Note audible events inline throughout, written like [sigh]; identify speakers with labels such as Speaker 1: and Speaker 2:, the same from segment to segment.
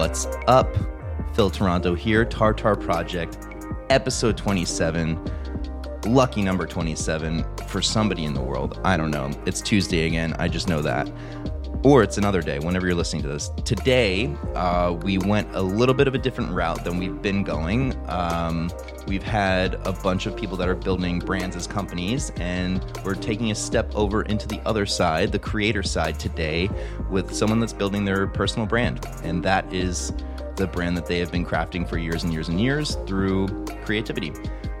Speaker 1: What's up? Phil Toronto here, Tartar Project, episode 27. Lucky number 27 for somebody in the world. I don't know. It's Tuesday again. I just know that. Or it's another day, whenever you're listening to this. Today, uh, we went a little bit of a different route than we've been going. Um, we've had a bunch of people that are building brands as companies, and we're taking a step over into the other side, the creator side today, with someone that's building their personal brand. And that is the brand that they have been crafting for years and years and years through creativity.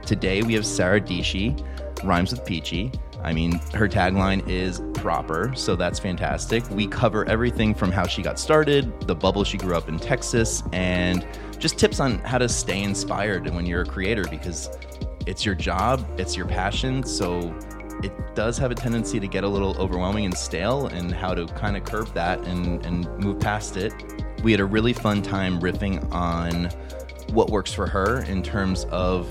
Speaker 1: Today, we have Sarah Dietschy, rhymes with Peachy. I mean, her tagline is proper, so that's fantastic. We cover everything from how she got started, the bubble she grew up in Texas, and just tips on how to stay inspired when you're a creator because it's your job, it's your passion, so it does have a tendency to get a little overwhelming and stale, and how to kind of curb that and, and move past it. We had a really fun time riffing on what works for her in terms of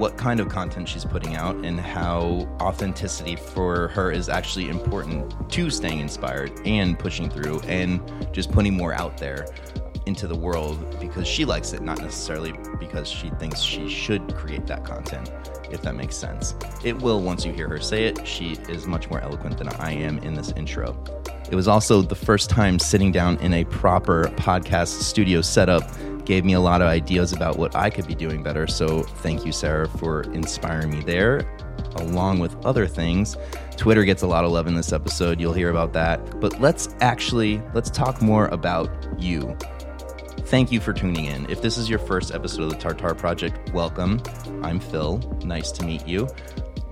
Speaker 1: what kind of content she's putting out and how authenticity for her is actually important to staying inspired and pushing through and just putting more out there into the world because she likes it, not necessarily because she thinks she should create that content, if that makes sense. It will once you hear her say it. She is much more eloquent than I am in this intro. It was also the first time sitting down in a proper podcast studio setup gave me a lot of ideas about what I could be doing better. So thank you, Sarah, for inspiring me there, along with other things. Twitter gets a lot of love in this episode. You'll hear about that. But let's actually let's talk more about you. Thank you for tuning in. If this is your first episode of the Tartar Project, welcome. I'm Phil. Nice to meet you.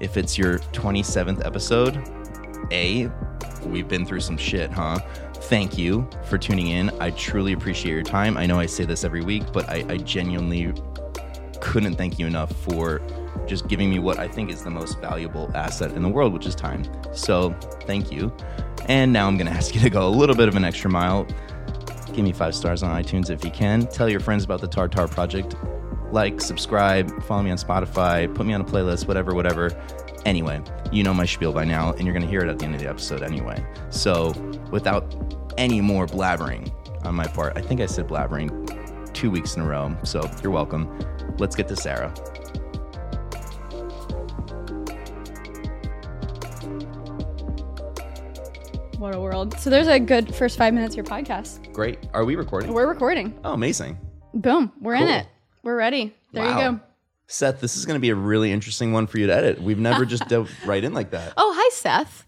Speaker 1: If it's your 27th episode, A, we've been through some shit, huh? Thank you for tuning in. I truly appreciate your time. I know I say this every week, but I, I genuinely couldn't thank you enough for just giving me what I think is the most valuable asset in the world, which is time. So, thank you. And now I'm going [laughs] to ask you to go a little bit of an extra mile. Give me five stars on iTunes if you can. Tell your friends about the Tartar Project. Like, subscribe, follow me on Spotify, put me on a playlist, whatever, whatever. Anyway, you know my spiel by now, and you're going to hear it at the end of the episode anyway. So, without any more blabbering on my part, I think I said blabbering two weeks in a row. So, you're welcome. Let's get to Sarah.
Speaker 2: What a world. So there's a good first five minutes of your podcast.
Speaker 1: Great. Are we recording?
Speaker 2: We're recording.
Speaker 1: Oh, amazing.
Speaker 2: Boom. We're in
Speaker 1: Cool.
Speaker 2: it. We're ready. There
Speaker 1: Wow.
Speaker 2: you go.
Speaker 1: Seth, this is going to be a really interesting one for you to edit. We've never just [laughs] dove right in like that.
Speaker 2: Oh, hi, Seth.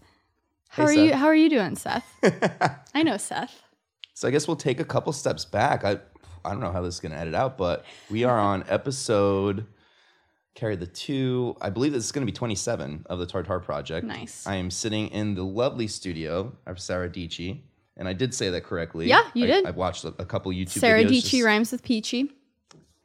Speaker 2: How
Speaker 1: Hey,
Speaker 2: are you? How are you doing, Seth? [laughs] I know Seth.
Speaker 1: So I guess we'll take a couple steps back. I I don't know how this is going to edit out, but we are on [laughs] episode carry the two. I believe this is going to be 27 of the Tartar Project.
Speaker 2: Nice.
Speaker 1: I am sitting in the lovely studio of Sarah Dietschy, and I did say that correctly.
Speaker 2: Yeah, you
Speaker 1: I,
Speaker 2: did.
Speaker 1: I've watched a, a couple YouTube
Speaker 2: Sarah
Speaker 1: videos.
Speaker 2: Dietschy
Speaker 1: just-
Speaker 2: rhymes with Peachy.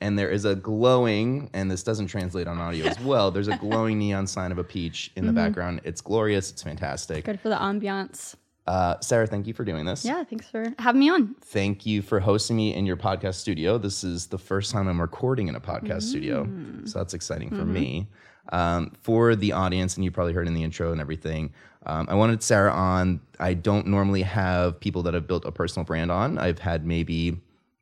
Speaker 1: And there is a glowing, and this doesn't translate on audio as well. There's a [laughs] glowing neon sign of a peach in the
Speaker 2: Mm-hmm.
Speaker 1: background. It's glorious. It's fantastic.
Speaker 2: Good for the ambiance.
Speaker 1: Uh, Sarah, thank you for doing this.
Speaker 2: Yeah, thanks for having me on.
Speaker 1: Thank you for hosting me in your podcast studio. This is the first time I'm recording in a podcast studio,
Speaker 2: Mm.
Speaker 1: so that's exciting for
Speaker 2: Mm-hmm.
Speaker 1: me. Um, for the audience, and you probably heard in the intro and everything, um, I wanted Sarah on. I don't normally have people that have built a personal brand on. I've had maybe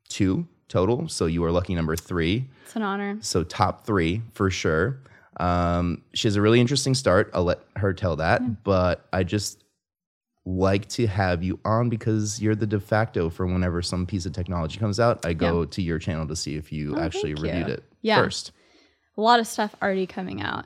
Speaker 1: two total, so you are lucky number three.
Speaker 2: It's an honor.
Speaker 1: So top three for sure. Um, she has a really interesting start. I'll let her tell that, but I just like to have you on because you're the de facto for whenever some piece of technology comes out. I go to your channel to see if you
Speaker 2: Oh,
Speaker 1: actually reviewed
Speaker 2: you.
Speaker 1: it
Speaker 2: Yeah.
Speaker 1: first.
Speaker 2: A lot of stuff already coming out.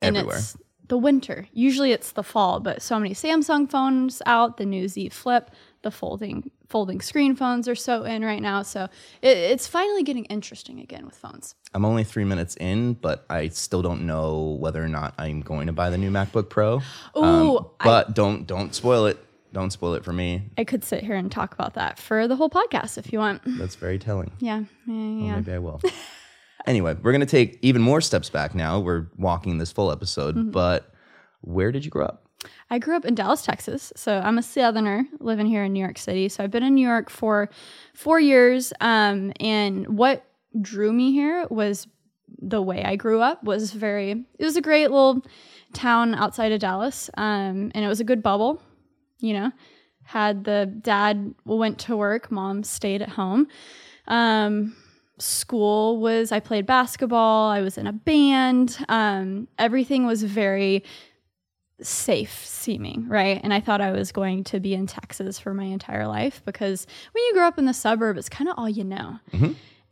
Speaker 2: And
Speaker 1: Everywhere.
Speaker 2: it's the winter. Usually it's the fall, but so many Samsung phones out, the new Z Flip, the folding folding screen phones are so in right now. So it, it's finally getting interesting again with phones.
Speaker 1: I'm only three minutes in, but I still don't know whether or not I'm going to buy the new MacBook Pro. Um,
Speaker 2: Ooh, I-
Speaker 1: but don't don't spoil it. Don't spoil it for me.
Speaker 2: I could sit here and talk about that for the whole podcast if you want.
Speaker 1: That's very telling.
Speaker 2: Yeah, yeah,
Speaker 1: Well, maybe I will. [laughs] anyway, we're going to take even more steps back now. We're walking this full episode,
Speaker 2: Mm-hmm.
Speaker 1: but where did you grow up?
Speaker 2: I grew up in Dallas, Texas. So I'm a Southerner living here in New York City. So I've been in New York for four years. Um, and what drew me here was the way I grew up was very, it was a great little town outside of Dallas. Um, and it was a good bubble, you know, had the dad went to work, mom stayed at home. Um, school was I played basketball. I was in a band. Um, everything was very safe seeming, right? And I thought I was going to be in Texas for my entire life because when you grow up in the suburb, it's kind of all you know.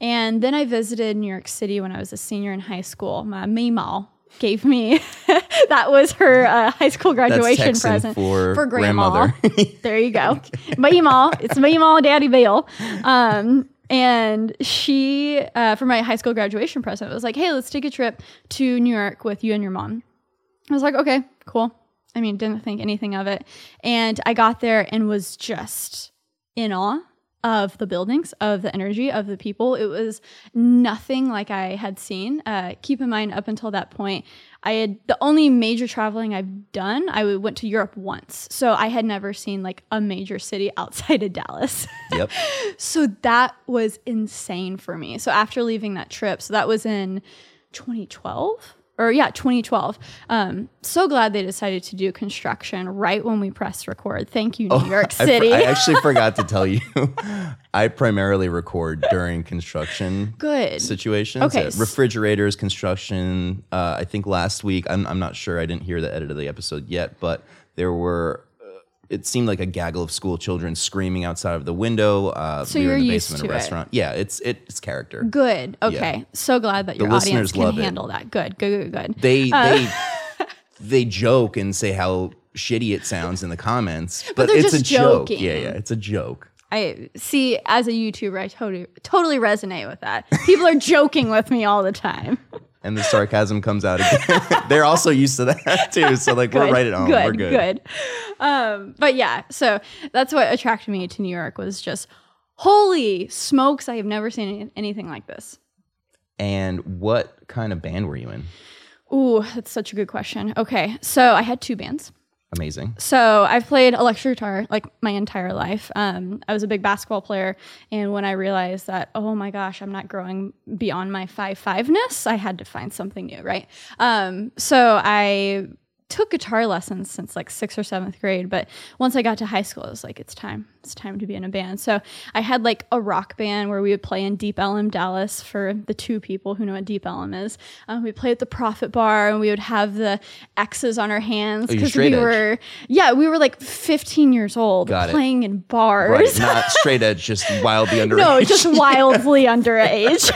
Speaker 2: And then I visited New York City when I was a senior in high school. My Meemaw gave me [laughs] that was her uh, high school graduation present
Speaker 1: for
Speaker 2: grandma.
Speaker 1: grandmother. [laughs]
Speaker 2: there you go, [laughs] Meemaw. It's Meemaw, Daddy Bill. Um, and she, uh, for my high school graduation present, was like, "Hey, let's take a trip to New York with you and your mom." I was like, "Okay, cool." I mean, didn't think anything of it, and I got there and was just in awe of the buildings, of the energy, of the people. It was nothing like I had seen. Uh, keep in mind, up until that point, I had the only major traveling I've done. I went to Europe once, so I had never seen like a major city [laughs] outside of Dallas.
Speaker 1: Yep. [laughs]
Speaker 2: so that was insane for me. So after leaving that trip, so that was in 2012 or yeah 2012 um so glad they decided to do construction right when we pressed record thank you new [laughs] york city
Speaker 1: I, actually forgot to tell you. [laughs] I primarily record during construction
Speaker 2: good
Speaker 1: situations.
Speaker 2: Okay, s-
Speaker 1: refrigerators, construction. Uh, I think last week, I'm, I'm not sure. I didn't hear the edit of the episode yet, but there were. It seemed like a gaggle of school children screaming outside of the window. Uh,
Speaker 2: So
Speaker 1: we were in
Speaker 2: you're
Speaker 1: the
Speaker 2: used
Speaker 1: basement of
Speaker 2: to
Speaker 1: a
Speaker 2: it.
Speaker 1: restaurant. Yeah, it's it's character.
Speaker 2: good okay so glad that your
Speaker 1: listeners
Speaker 2: audience can
Speaker 1: love it.
Speaker 2: handle that good good good good
Speaker 1: They
Speaker 2: Uh,
Speaker 1: they [laughs] they joke and say how shitty it sounds in the comments, but,
Speaker 2: they're
Speaker 1: it's
Speaker 2: just
Speaker 1: a joke.
Speaker 2: joking.
Speaker 1: Yeah, yeah, it's a joke.
Speaker 2: I see as a YouTuber, I totally totally resonate with that. People are joking with me all the time.
Speaker 1: And the sarcasm comes out again. [laughs] They're also used to that [laughs] too. So like we're right at home.
Speaker 2: Good,
Speaker 1: we're good.
Speaker 2: good. Um, but yeah, so that's what attracted me to New York was just holy smokes! I have never seen any, anything like this.
Speaker 1: And what kind of band were you in?
Speaker 2: Ooh, that's such a good question. Okay, so I had two bands.
Speaker 1: Amazing.
Speaker 2: So I've played electric guitar like my entire life. Um, I was a big basketball player, and when I realized that, oh my gosh, I'm not growing beyond my five fiveness, I had to find something new, right? Um, so I took guitar lessons since like sixth or seventh grade, but once I got to high school, it was like, it's time, it's time to be in a band. So I had like a rock band where we would play in Deep Ellum, Dallas, for the two people who know what Deep Ellum is. Um, we played at the Prophet Bar, and we would have the X's on our hands
Speaker 1: Oh,
Speaker 2: because
Speaker 1: straight
Speaker 2: we
Speaker 1: edge.
Speaker 2: were yeah, we were like 15 years old
Speaker 1: Got it.
Speaker 2: playing in bars.
Speaker 1: Right. Not [laughs] straight edge, just wildly underage.
Speaker 2: no, just wildly [laughs] underage.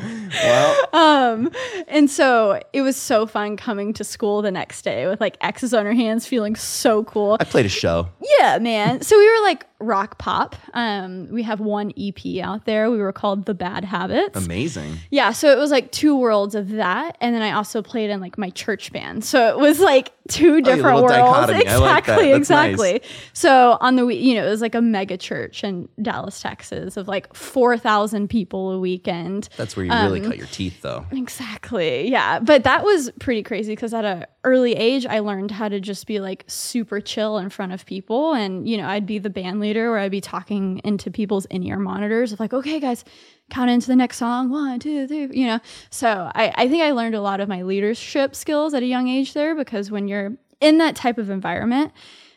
Speaker 1: Well,
Speaker 2: um, and so it was so fun coming to school the next day with like X's on her hands, feeling so cool.
Speaker 1: I played a show.
Speaker 2: Yeah, man. So we were like rock pop. Um, we have one EP out there. We were called The Bad Habits.
Speaker 1: Amazing.
Speaker 2: Yeah, so it was like two worlds of that, and then I also played in like my church band. So it was like two different
Speaker 1: Oh,
Speaker 2: worlds.
Speaker 1: dichotomy. I like.
Speaker 2: Exactly,
Speaker 1: nice.
Speaker 2: exactly. So on the we- you know it was like a mega church in Dallas, Texas, of like four thousand people a weekend.
Speaker 1: That's where you really
Speaker 2: Um,
Speaker 1: cut your teeth, though.
Speaker 2: Exactly. Yeah. But that was pretty crazy because at an early age, I learned how to just be like super chill in front of people. And, you know, I'd be the band leader where I'd be talking into people's in ear monitors of like, okay, guys, count into the next song. One, two, three, you know. So I, I think I learned a lot of my leadership skills at a young age there because when you're in that type of environment,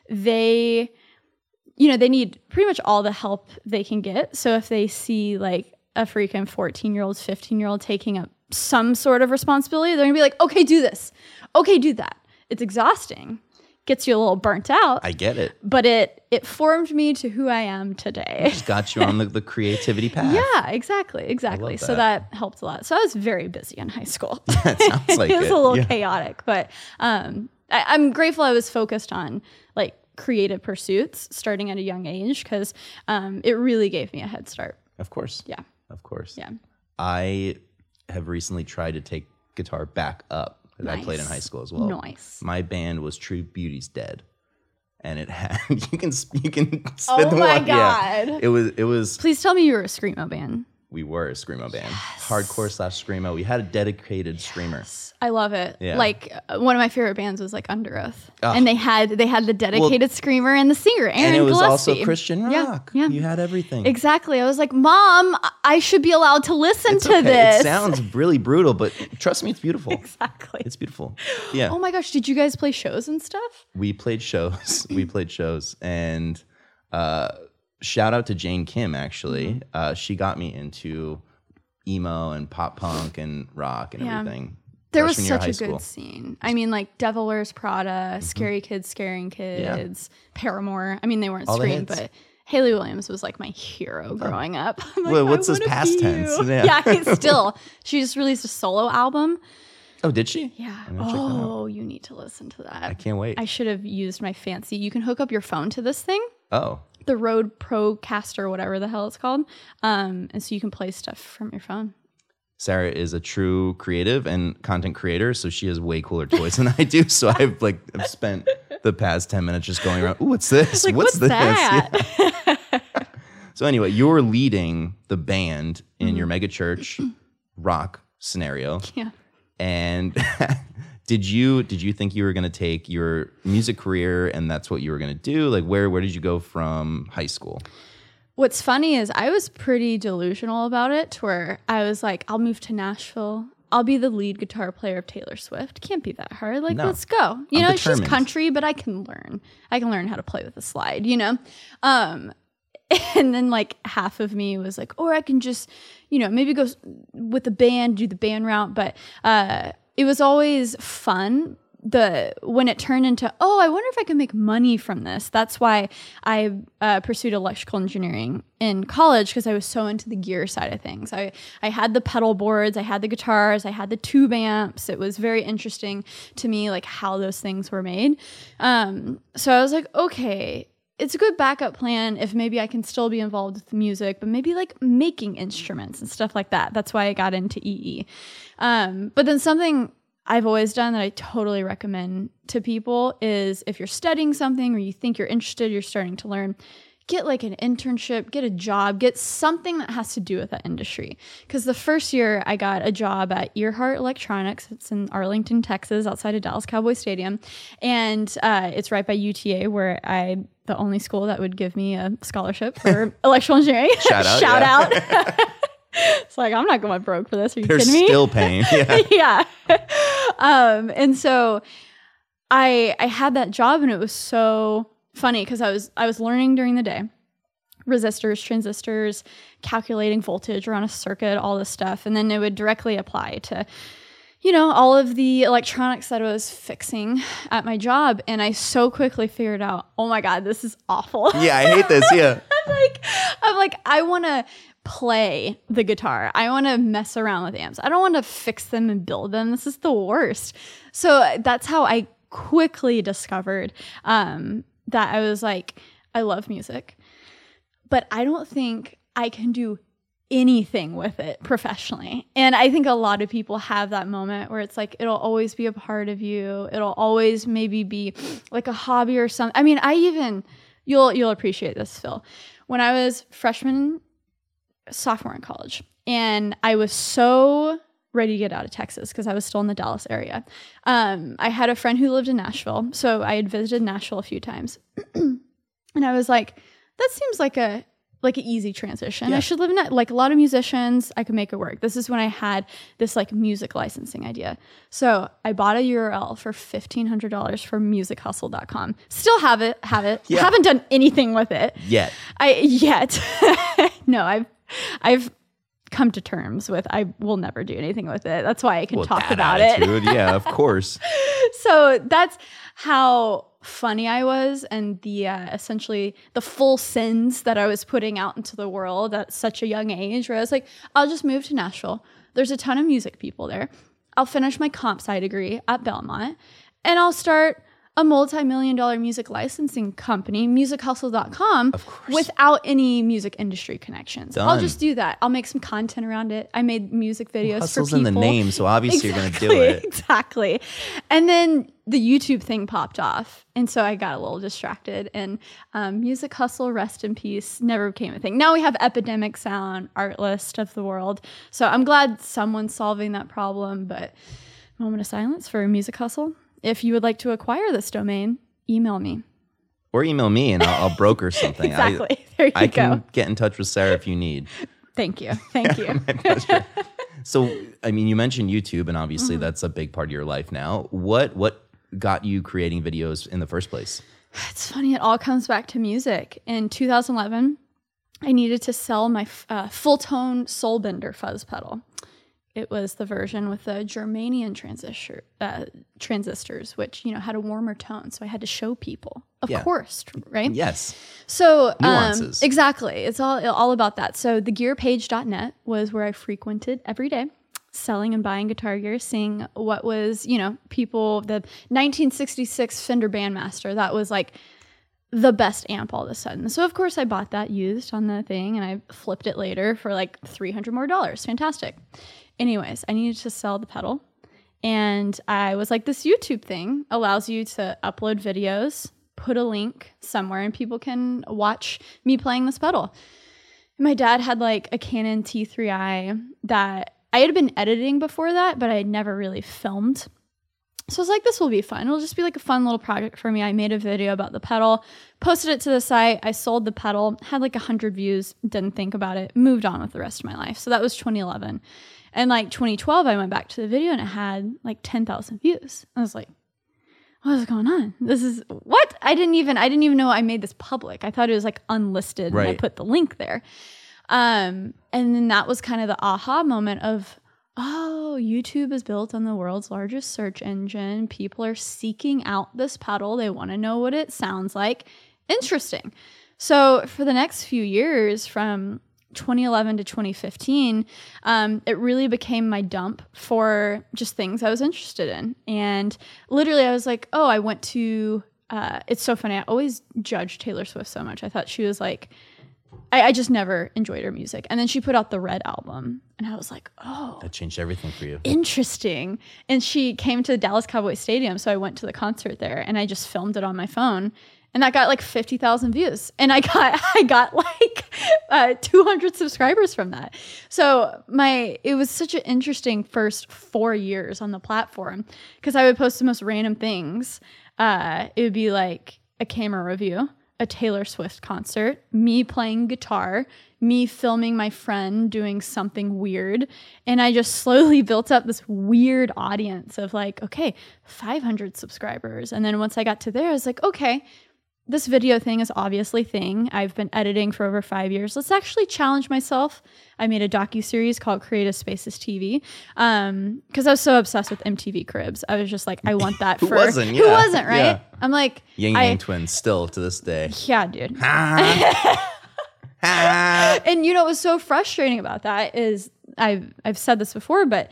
Speaker 2: they you know, they need pretty much all the help they can get. So if they see like a freaking 14 year old, 15 year old taking up some sort of responsibility, they're gonna be like, okay, do this. Okay, do that. It's exhausting, gets you a little burnt out,
Speaker 1: I get it.
Speaker 2: but it it formed me to who I am today.
Speaker 1: Just got you on the, the creativity path. [laughs]
Speaker 2: yeah, exactly, exactly. So
Speaker 1: that.
Speaker 2: that helped a lot. So I was very busy in high school. [laughs]
Speaker 1: That sounds [laughs] like
Speaker 2: it was
Speaker 1: it.
Speaker 2: a little
Speaker 1: Yeah.
Speaker 2: chaotic, but um, I, I'm grateful I was focused on like creative pursuits starting at a young age because um, it really gave me a head start.
Speaker 1: Of course.
Speaker 2: Yeah,
Speaker 1: Of course.
Speaker 2: yeah.
Speaker 1: I have recently tried to take guitar back up because I played in high school as well.
Speaker 2: Nice.
Speaker 1: My band was True Beauty's Dead, and it [laughs] had you can you can spin
Speaker 2: Oh
Speaker 1: the
Speaker 2: my
Speaker 1: one- yeah.
Speaker 2: God.
Speaker 1: It was it was
Speaker 2: Please tell me you were a screamo band.
Speaker 1: We were a screamo band, hardcore slash screamo. We had a dedicated screamer.
Speaker 2: I love it.
Speaker 1: Yeah.
Speaker 2: Like uh, one of my favorite bands was like Underoath,
Speaker 1: Oh.
Speaker 2: and they had they had the dedicated screamer and the singer Aaron
Speaker 1: and it was
Speaker 2: Gillespie.
Speaker 1: also Christian
Speaker 2: Yeah,
Speaker 1: rock.
Speaker 2: yeah.
Speaker 1: You had everything.
Speaker 2: Exactly. I was like, Mom, I- I should be allowed to listen
Speaker 1: It's
Speaker 2: to
Speaker 1: okay.
Speaker 2: this.
Speaker 1: It sounds really brutal, but trust me, it's beautiful. [laughs]
Speaker 2: exactly.
Speaker 1: It's beautiful. Yeah.
Speaker 2: oh my gosh, did you guys play shows and stuff?
Speaker 1: we played shows. we played shows, and uh, shout out to Jane Kim. Actually,
Speaker 2: Mm-hmm.
Speaker 1: uh, she got me into emo and pop punk and rock and
Speaker 2: Yeah.
Speaker 1: everything.
Speaker 2: There was
Speaker 1: freshman year of
Speaker 2: such a good
Speaker 1: school. Mm-hmm.
Speaker 2: scene. I mean, like Devil Wears Prada, Scary Kids Scaring Kids, Paramore. I mean, they weren't
Speaker 1: All
Speaker 2: but Hayley Williams was like my hero growing up. [laughs] Like,
Speaker 1: Well, what's
Speaker 2: I
Speaker 1: this past tense?
Speaker 2: you. [laughs]
Speaker 1: Yeah.
Speaker 2: Yeah, [laughs] still. She just released a solo album.
Speaker 1: Oh, did she?
Speaker 2: Yeah.
Speaker 1: I'm gonna check that out.
Speaker 2: Oh, you need to listen to that.
Speaker 1: I can't wait.
Speaker 2: I should have used my fancy. You can hook up your phone to this thing,
Speaker 1: oh,
Speaker 2: the Rode Procaster, whatever the hell it's called, um, and so you can play stuff from your phone.
Speaker 1: Sarah is a true creative and content creator, so she has way cooler toys than I do. So [laughs] I've like I've spent the past ten minutes just going around. Ooh, what's this?
Speaker 2: Like, what's,
Speaker 1: this? [laughs]
Speaker 2: that?
Speaker 1: Yeah. So anyway, you're leading the band in
Speaker 2: Mm-hmm.
Speaker 1: your mega church [clears throat] rock scenario,
Speaker 2: yeah.
Speaker 1: and [laughs] did you did you think you were going to take your music career and that's what you were going to do? Like, where where did you go from high school?
Speaker 2: What's funny is I was pretty delusional about it, where I was like, I'll move to Nashville. I'll be the lead guitar player of Taylor Swift. Can't be that hard. Like,
Speaker 1: No.
Speaker 2: let's go. You
Speaker 1: I'm
Speaker 2: know, she's
Speaker 1: determined.
Speaker 2: country, but I can learn. I can learn how to play with a slide, you know? Um, [laughs] and then like half of me was like, or I can just, you know, maybe go with the band, do the band route. But uh, it was always fun. The when it turned into, oh, I wonder if I can make money from this. That's why I uh, pursued electrical engineering in college because I was so into the gear side of things. I I had the pedal boards, I had the guitars, I had the tube amps. It was very interesting to me, like how those things were made. Um, so I was like, okay, it's a good backup plan if maybe I can still be involved with music, but maybe like making instruments and stuff like that. That's why I got into EE. Um, but then something I've always done that I totally recommend to people is if you're studying something or you think you're interested, you're starting to learn, get like an internship, get a job, get something that has to do with that industry. Because the first year I got a job at Earhart Electronics, it's in Arlington, Texas, outside of Dallas Cowboy Stadium, and uh, it's right by UTA, where I the only school that would give me a scholarship for [laughs] electrical engineering.
Speaker 1: Shout out,
Speaker 2: Shout out. [laughs] it's like I'm not going broke for this. Are you
Speaker 1: They're
Speaker 2: kidding me?
Speaker 1: still paying. [laughs] Yeah.
Speaker 2: yeah. Um, and so I I had that job and it was so funny because I was I was learning during the day. Resistors, transistors, calculating voltage around a circuit, all this stuff. And then it would directly apply to, you know, all of the electronics that I was fixing at my job. And I so quickly figured out, oh my God, this is awful.
Speaker 1: yeah, I hate this. [laughs] Yeah.
Speaker 2: I'm like, I'm like, I want to play the guitar. I want to mess around with amps. I don't want to fix them and build them. This is the worst. So that's how I quickly discovered um, that I was like, I love music, but I don't think I can do anything with it professionally. And I think a lot of people have that moment where it's like it'll always be a part of you. It'll always maybe be like a hobby or something. I mean, I even you'll you'll appreciate this, Phil. When I was freshman sophomore in college and I was so ready to get out of Texas because I was still in the Dallas area. Um, I had a friend who lived in Nashville, so I had visited Nashville a few times. [clears throat] and I was like, that seems like a like an easy transition.
Speaker 1: Yeah.
Speaker 2: I should live in that. Like a lot of musicians, I could make it work. This is when I had this like music licensing idea. So I bought a URL for fifteen hundred dollars for musichustle.com. Still have it, have it.
Speaker 1: Yeah.
Speaker 2: Haven't done anything with it.
Speaker 1: Yet.
Speaker 2: I yet. [laughs] no, I've I've come to terms with I will never do anything with it. That's why I can
Speaker 1: Well,
Speaker 2: talk about it.
Speaker 1: attitude, yeah, of [laughs] course.
Speaker 2: so that's how funny I was and the uh, essentially the full sins that I was putting out into the world at such a young age where I was like, I'll just move to Nashville. There's a ton of music people there. I'll finish my comp sci degree at Belmont and I'll start a multi-million dollar music licensing company, musichustle.com, without any music industry connections. I'll just do that. I'll make some content around it. I made music videos
Speaker 1: Hustle's
Speaker 2: for
Speaker 1: in the name, so obviously you're going to do it. [laughs]
Speaker 2: Exactly. And then the YouTube thing popped off. And so I got a little distracted. And um, Music Hustle, rest in peace, never became a thing. Now we have Epidemic Sound, Artlist of the world. So I'm glad someone's solving that problem. But moment of silence for Music Hustle. If you would like to acquire this domain, email me.
Speaker 1: Or email me and I'll, I'll broker something. [laughs] I-
Speaker 2: Exactly. there you
Speaker 1: I,
Speaker 2: go.
Speaker 1: can get in touch with Sarah if you need.
Speaker 2: Thank you. Thank [laughs] you. [laughs]
Speaker 1: So, I mean, you mentioned YouTube, and obviously
Speaker 2: Mm-hmm.
Speaker 1: that's a big part of your life now. What what got you creating videos in the first place?
Speaker 2: It's funny, it all comes back to music. In 2011, I needed to sell my uh, Fulltone Soulbender fuzz pedal. It was the version with the Germanium transistor uh, transistors, which you know had a warmer tone. So I had to show people, of
Speaker 1: Yeah.
Speaker 2: course, right?
Speaker 1: Yes.
Speaker 2: So um,
Speaker 1: Nuances.
Speaker 2: exactly, it's all all about that. So the gearpage.net was where I frequented every day, selling and buying guitar gear, seeing what was you know people the 1966 Fender Bandmaster that was like the best amp all of a sudden. So of course I bought that used on the thing and I flipped it later for like 300 more dollars. Fantastic. Anyways, I needed to sell the pedal and I was like this YouTube thing allows you to upload videos, put a link somewhere and people can watch me playing this pedal. My dad had like a Canon T3i that I had been editing before that, but I had never really filmed. So I was like, this will be fun. It'll just be like a fun little project for me. I made a video about the pedal, posted it to the site. I sold the pedal, had like 100 views, didn't think about it, moved on with the rest of my life. So that was 2011. And like 2012, I went back to the video and it had like 10,000 views. I was like, what is going on? This is what? I didn't even I didn't even know I made this public. I thought it was like unlisted and I put the link there. Um, and then that was kind of the aha moment of, oh, YouTube is built on the world's largest search engine. People are seeking out this pedal. They want to know what it sounds like. Interesting. So for the next few years, from 2011 to 2015, um, it really became my dump for just things I was interested in. And literally, I was like, oh, I went to. Uh, it's so funny. I always judged Taylor Swift so much. I thought she was like, I, I just never enjoyed her music. And then she put out the Red album, and I was like, oh,
Speaker 1: That changed everything for you.
Speaker 2: interesting. And she came to the Dallas Cowboy Stadium, so I went to the concert there, and I just filmed it on my phone, and that got like fifty thousand views, and I got [laughs] I got like uh, two hundred subscribers from that. So my it was such an interesting first four years on the platform because I would post the most random things. Uh, it would be like a camera review a Taylor Swift concert, me playing guitar, me filming my friend doing something weird. And I just [laughs] slowly built up this weird audience of like, okay, 500 subscribers. And then once I got to there, I was like, okay, this video thing is obviously thing. I've been editing for over five years. Let's actually challenge myself. I made a docu series called Creative Spaces TV because um, I was so obsessed with MTV Cribs. I was just like, I want that [laughs]
Speaker 1: Who
Speaker 2: for
Speaker 1: wasn't?
Speaker 2: who wasn't right.
Speaker 1: Yeah.
Speaker 2: I'm like,
Speaker 1: Yang Yang twins still to this day.
Speaker 2: yeah, dude. [laughs] And you know what was so frustrating about that is I've I've said this before, but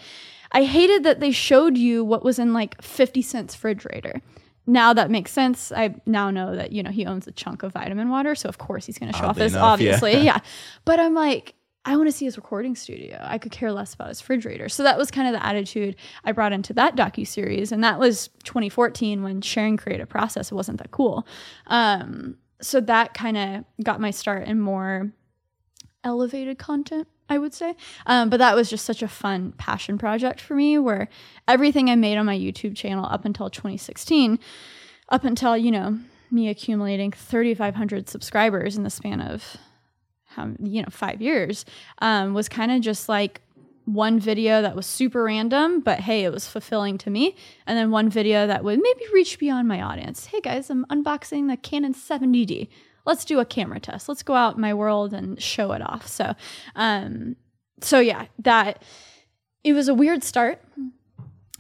Speaker 2: I hated that they showed you what was in like 50 cents refrigerator. Now that makes sense. I now know that, you know, he owns a chunk of vitamin water. So of course he's gonna show off
Speaker 1: Oddly
Speaker 2: this,
Speaker 1: enough, yeah.
Speaker 2: obviously. [laughs] Yeah. But I'm like, I want to see his recording studio. I could care less about his refrigerator. So that was kind of the attitude I brought into that docu series, and that was 2014 when sharing creative process wasn't that cool. Um, so that kind of got my start in more elevated content, I would say. Um, but that was just such a fun passion project for me where everything I made on my YouTube channel up until 2016, up until, you know, me accumulating 3,500 subscribers in the span of, how, you know, five years, um, was kind of just like one video that was super random, but hey, it was fulfilling to me. And then one video that would maybe reach beyond my audience. Hey guys, I'm unboxing the Canon 70D. Let's do a camera test. Let's go out in my world and show it off. So, um, so yeah, that it was a weird start,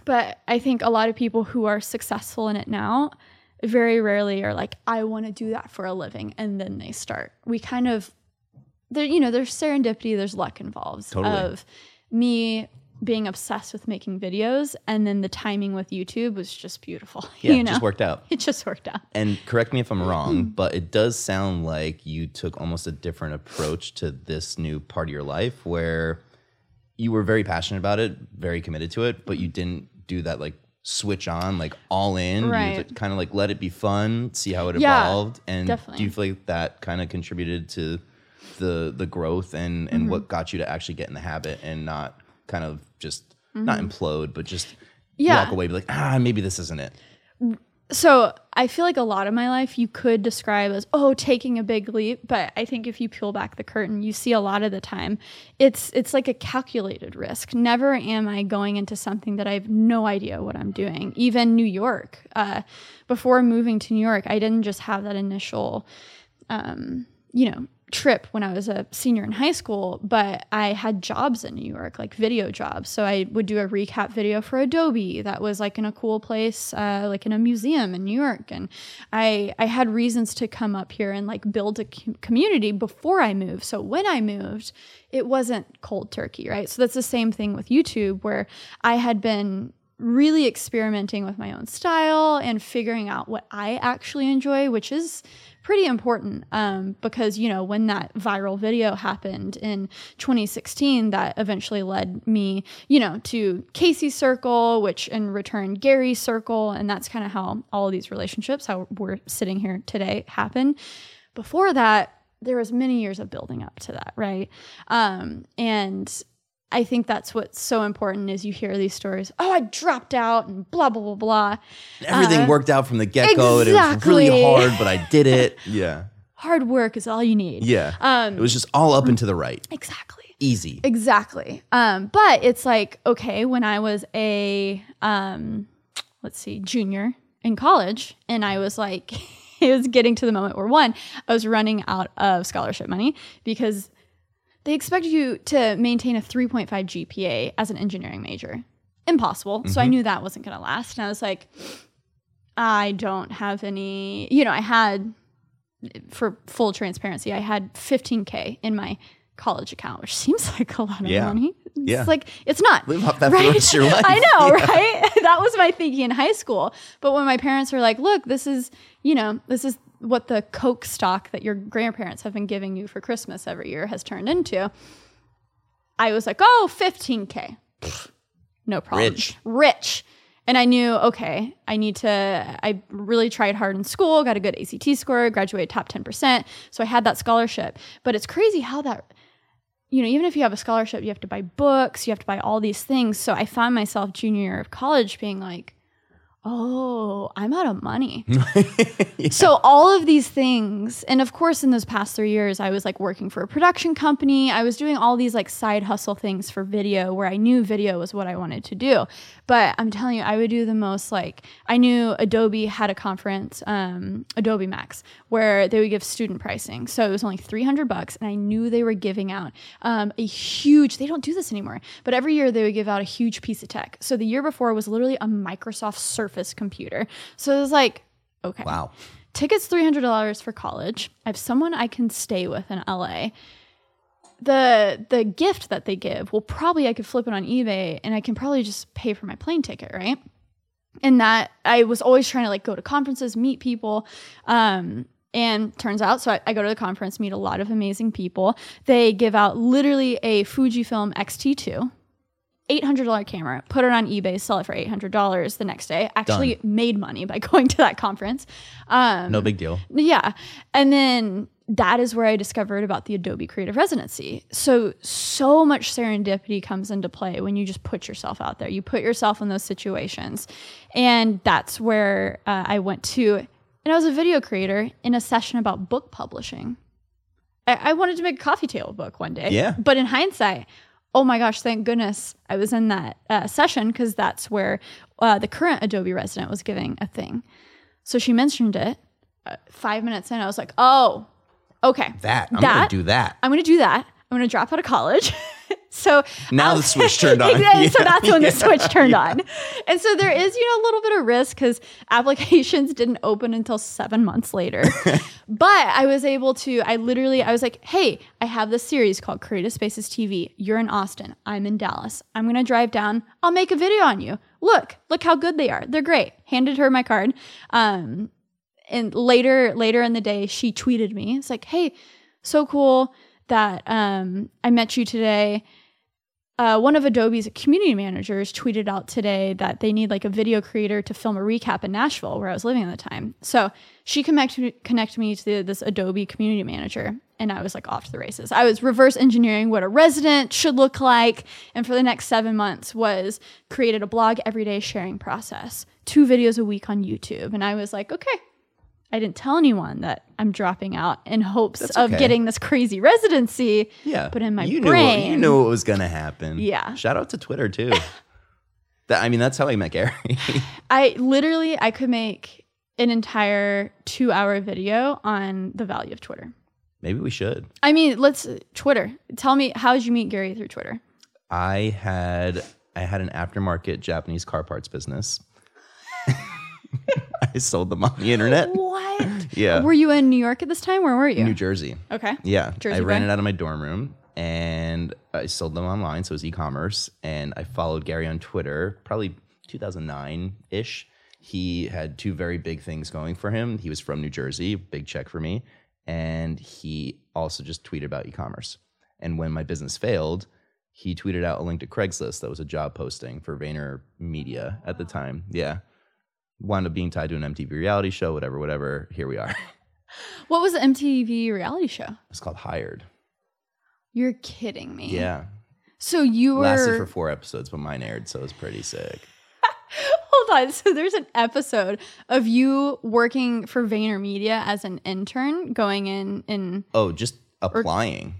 Speaker 2: but I think a lot of people who are successful in it now very rarely are like, I want to do that for a living, and then they start. We kind of there, you know, there's serendipity, there's luck involved
Speaker 1: Totally.
Speaker 2: of me being obsessed with making videos, and then the timing with YouTube was just beautiful. [laughs]
Speaker 1: Yeah,
Speaker 2: you
Speaker 1: it just worked out. [laughs]
Speaker 2: it just worked out.
Speaker 1: And correct me if I'm
Speaker 2: Mm-hmm.
Speaker 1: wrong, but it does sound like you took almost a different approach to this new part of your life where you were very passionate about it, very committed to it, but you didn't do that like switch on, like all in.
Speaker 2: Right.
Speaker 1: You kind of like let it be fun, see how it
Speaker 2: Yeah,
Speaker 1: evolved. And
Speaker 2: definitely.
Speaker 1: do you feel like that kind of contributed to the the growth and and
Speaker 2: Mm-hmm.
Speaker 1: what got you to actually get in the habit and not kind of just not implode, but just
Speaker 2: Mm-hmm. Yeah.
Speaker 1: walk away, be like, ah, maybe this isn't it.
Speaker 2: So I feel like a lot of my life you could describe as oh taking a big leap, but I think if you peel back the curtain, you see a lot of the time it's it's like a calculated risk. Never am I going into something that I have no idea what I'm doing. Even New York, uh, before moving to New York, I didn't just have that initial, um, you know, trip when I was a senior in high school, but I had jobs in New York, like video jobs. So I would do a recap video for Adobe that was like in a cool place, uh, like in a museum in New York. And I, I had reasons to come up here and like build a com- community before I moved. So when I moved, it wasn't cold turkey, right? So that's the same thing with YouTube, where I had been really experimenting with my own style and figuring out what I actually enjoy, which is pretty important um, because you know when that viral video happened in 2016 that eventually led me you know to casey's circle which in return gary's circle and that's kind of how all of these relationships how we're sitting here today happen. Before that there was many years of building up to that right? Um, and I think that's what's so important is you hear these stories. Oh, I dropped out and blah blah blah blah.
Speaker 1: Everything
Speaker 2: Uh,
Speaker 1: worked out from the get go, and it was really hard, but I did it. [laughs] Yeah,
Speaker 2: Hard work is all you need.
Speaker 1: yeah.
Speaker 2: Um,
Speaker 1: it was just all up and to the right,
Speaker 2: exactly.
Speaker 1: easy.
Speaker 2: Exactly. Um, but it's like, okay, when I was a, um, let's see, junior in college, and I was like, [laughs] it was getting to the moment where one, I was running out of scholarship money because they expected you to maintain a 3.5 GPA as an engineering major. Impossible. So I mm-hmm. knew that wasn't going to last. And I was like, I don't have any, you know, I had, for full transparency, I had 15K in my college account, which seems like a lot of
Speaker 1: Yeah.
Speaker 2: money. It's
Speaker 1: Yeah.
Speaker 2: like, it's not.
Speaker 1: Live off that for rest your life. [laughs]
Speaker 2: I know, [laughs]
Speaker 1: Yeah.
Speaker 2: right? [laughs] that was my thinking in high school. But when my parents were like, look, this is, you know, this is what the Coke stock that your grandparents have been giving you for Christmas every year has turned into. I was like, oh, 15K. Pfft, No problem.
Speaker 1: Rich.
Speaker 2: Rich. And I knew, okay, I need to, I really tried hard in school, got a good ACT score, graduated top 10%. So I had that scholarship. But it's crazy how that, you know, even if you have a scholarship, you have to buy books, you have to buy all these things. So I found myself junior year of college being like, oh, I'm out of money. [laughs] So all of these things, and of course, in those past three years, I was like working for a production company. I was doing all these like side hustle things for video, where I knew video was what I wanted to do. But I'm telling you, I would do the most like I knew Adobe had a conference, um, Adobe Max, where they would give student pricing. So it was only 300 bucks, and I knew they were giving out um, a huge. They don't do this anymore, but every year they would give out a huge piece of tech. So the year before was literally a Microsoft Surface computer. So it was like. Okay
Speaker 1: Wow.
Speaker 2: tickets $300 for college i have someone i can stay with in la the the gift that they give well probably i could flip it on ebay and i can probably just pay for my plane ticket right and that i was always trying to like go to conferences meet people um and turns out so I, I go to the conference meet a lot of amazing people they give out literally a fujifilm xt2 $800 camera, put it on eBay, sell it for $800 the next day. Actually made money by [laughs] going to that conference. Um,
Speaker 1: No big deal.
Speaker 2: yeah. And then that is where I discovered about the Adobe Creative Residency. So, so much serendipity comes into play when you just put yourself out there. You put yourself in those situations. And that's where uh, I went to, and I was a video creator in a session about book publishing. I, I wanted to make a coffee table book one day.
Speaker 1: Yeah.
Speaker 2: But in hindsight, oh my gosh, thank goodness I was in that uh, session because that's where uh, the current Adobe resident was giving a thing. So she mentioned it. Uh, five minutes in, I was like, oh, okay.
Speaker 1: That I'm gonna do that.
Speaker 2: I'm going to do that. I'm going to drop out of college. [laughs] so
Speaker 1: Now
Speaker 2: I'll-
Speaker 1: the switch turned [laughs] on.
Speaker 2: Exactly. So that's when
Speaker 1: Yeah.
Speaker 2: the switch turned on. And so there is, you know, a little bit of risk because applications didn't open until seven months later. [laughs] but I was able to, I literally, I was like, hey, I have this series called Creative Spaces TV. You're in Austin. I'm in Dallas. I'm going to drive down. I'll make a video on you. Look, look how good they are. They're great. Handed her my card. Um, and later later in the day she tweeted me it's like hey so cool that um, i met you today uh, one of adobe's community managers tweeted out today that they need like a video creator to film a recap in nashville where i was living at the time. So she connected connected me to the, this adobe community manager and i was like off to the races. I was reverse engineering what a resident should look like and for the next seven months was created a blog every day sharing process two videos a week on youtube. And i was like okay I didn't tell anyone that I'm dropping out in hopes
Speaker 1: That's
Speaker 2: of
Speaker 1: okay.
Speaker 2: getting this crazy residency.
Speaker 1: Yeah.
Speaker 2: But in my
Speaker 1: you
Speaker 2: brain,
Speaker 1: knew what, you knew what was gonna happen.
Speaker 2: Yeah.
Speaker 1: Shout out to Twitter too. [laughs] that I mean, that's how I met Gary. [laughs]
Speaker 2: I literally I could make an entire two hour video on the value of Twitter.
Speaker 1: Maybe we should.
Speaker 2: I mean, let's Twitter. Tell me how did you meet Gary through Twitter?
Speaker 1: I had I had an aftermarket Japanese car parts business. [laughs] I sold them on the internet.
Speaker 2: What? [laughs]
Speaker 1: Yeah.
Speaker 2: Were you in New York at this time? Where were you?
Speaker 1: New Jersey.
Speaker 2: okay.
Speaker 1: Yeah.
Speaker 2: Jersey
Speaker 1: I ran
Speaker 2: boy.
Speaker 1: it out of my dorm room and I sold them online. So it was e commerce. And I followed Gary on Twitter probably 2009 ish. He had two very big things going for him. He was from New Jersey, big check for me. And he also just tweeted about e commerce. And when my business failed, he tweeted out a link to Craigslist that was a job posting for Vayner Media at the time. Yeah. Wound up being tied to an MTV reality show, whatever, whatever. Here we are. [laughs]
Speaker 2: What was the MTV reality show?
Speaker 1: It's called Hired.
Speaker 2: You're kidding me.
Speaker 1: Yeah.
Speaker 2: So you were
Speaker 1: Lasted for four episodes, but mine aired, so it was pretty sick. [laughs]
Speaker 2: Hold on. So there's an episode of you working for VaynerMedia as an intern, going in and
Speaker 1: Oh, just applying.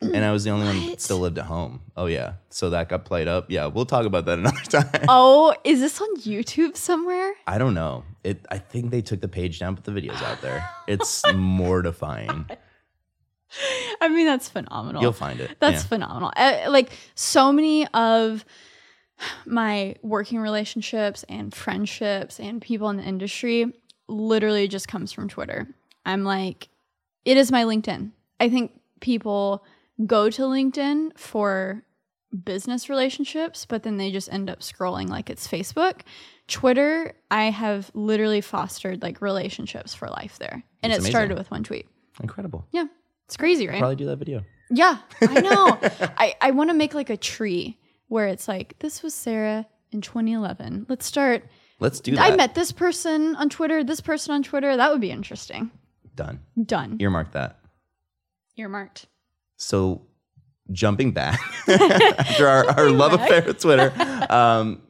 Speaker 1: And I was the only one that still lived at home. Oh yeah. So that got played up. Yeah, we'll talk about that [laughs] another time.
Speaker 2: oh, is this on YouTube somewhere?
Speaker 1: I don't know. It I think they took the page down, but the video's out there. It's [laughs] mortifying.
Speaker 2: I mean, that's phenomenal.
Speaker 1: You'll find it.
Speaker 2: That's
Speaker 1: Yeah.
Speaker 2: phenomenal. Uh, like so many of my working relationships and friendships and people in the industry literally just comes from Twitter. I'm like, it is my LinkedIn. I think people go to LinkedIn for business relationships, but then they just end up scrolling like it's Facebook. Twitter, I have literally fostered like relationships for life there. And
Speaker 1: That's
Speaker 2: it started with one tweet.
Speaker 1: Incredible.
Speaker 2: Yeah. It's crazy, right?
Speaker 1: Probably do that video.
Speaker 2: Yeah, I [laughs] know. I, I want to make like a tree where it's like, this was Sarah in 2011. Let's start.
Speaker 1: Let's do that.
Speaker 2: I met this person on Twitter, this person on Twitter. That would be interesting.
Speaker 1: Done.
Speaker 2: Done.
Speaker 1: Earmark that.
Speaker 2: Earmarked.
Speaker 1: So jumping back [laughs] after our, our love
Speaker 2: back.
Speaker 1: affair with Twitter, um,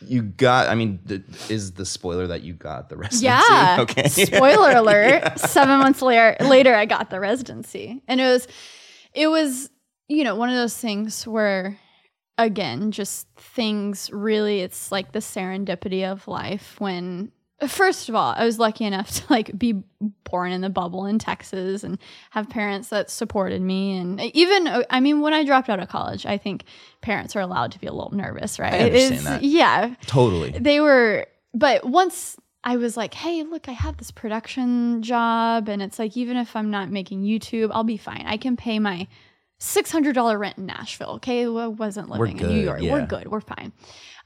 Speaker 1: you got. I mean, th- is the spoiler that you got the residency?
Speaker 2: Yeah. [laughs]
Speaker 1: Okay.
Speaker 2: Spoiler [laughs] alert. Seven months later, later, I got the residency, and it was, it was, you know, one of those things where, again, just things really. It's like the serendipity of life. When first of all, I was lucky enough to like be born in the bubble in Texas and have parents that supported me, and even I mean, when I dropped out of college, I think parents are allowed to be a little nervous, right?
Speaker 1: I understand
Speaker 2: It's-
Speaker 1: that.
Speaker 2: Yeah,
Speaker 1: totally.
Speaker 2: they were but once i was like hey look i have this production job and it's like even if i'm not making youtube i'll be fine i can pay my $600 rent in nashville okay i wasn't living in new york
Speaker 1: yeah.
Speaker 2: we're good we're fine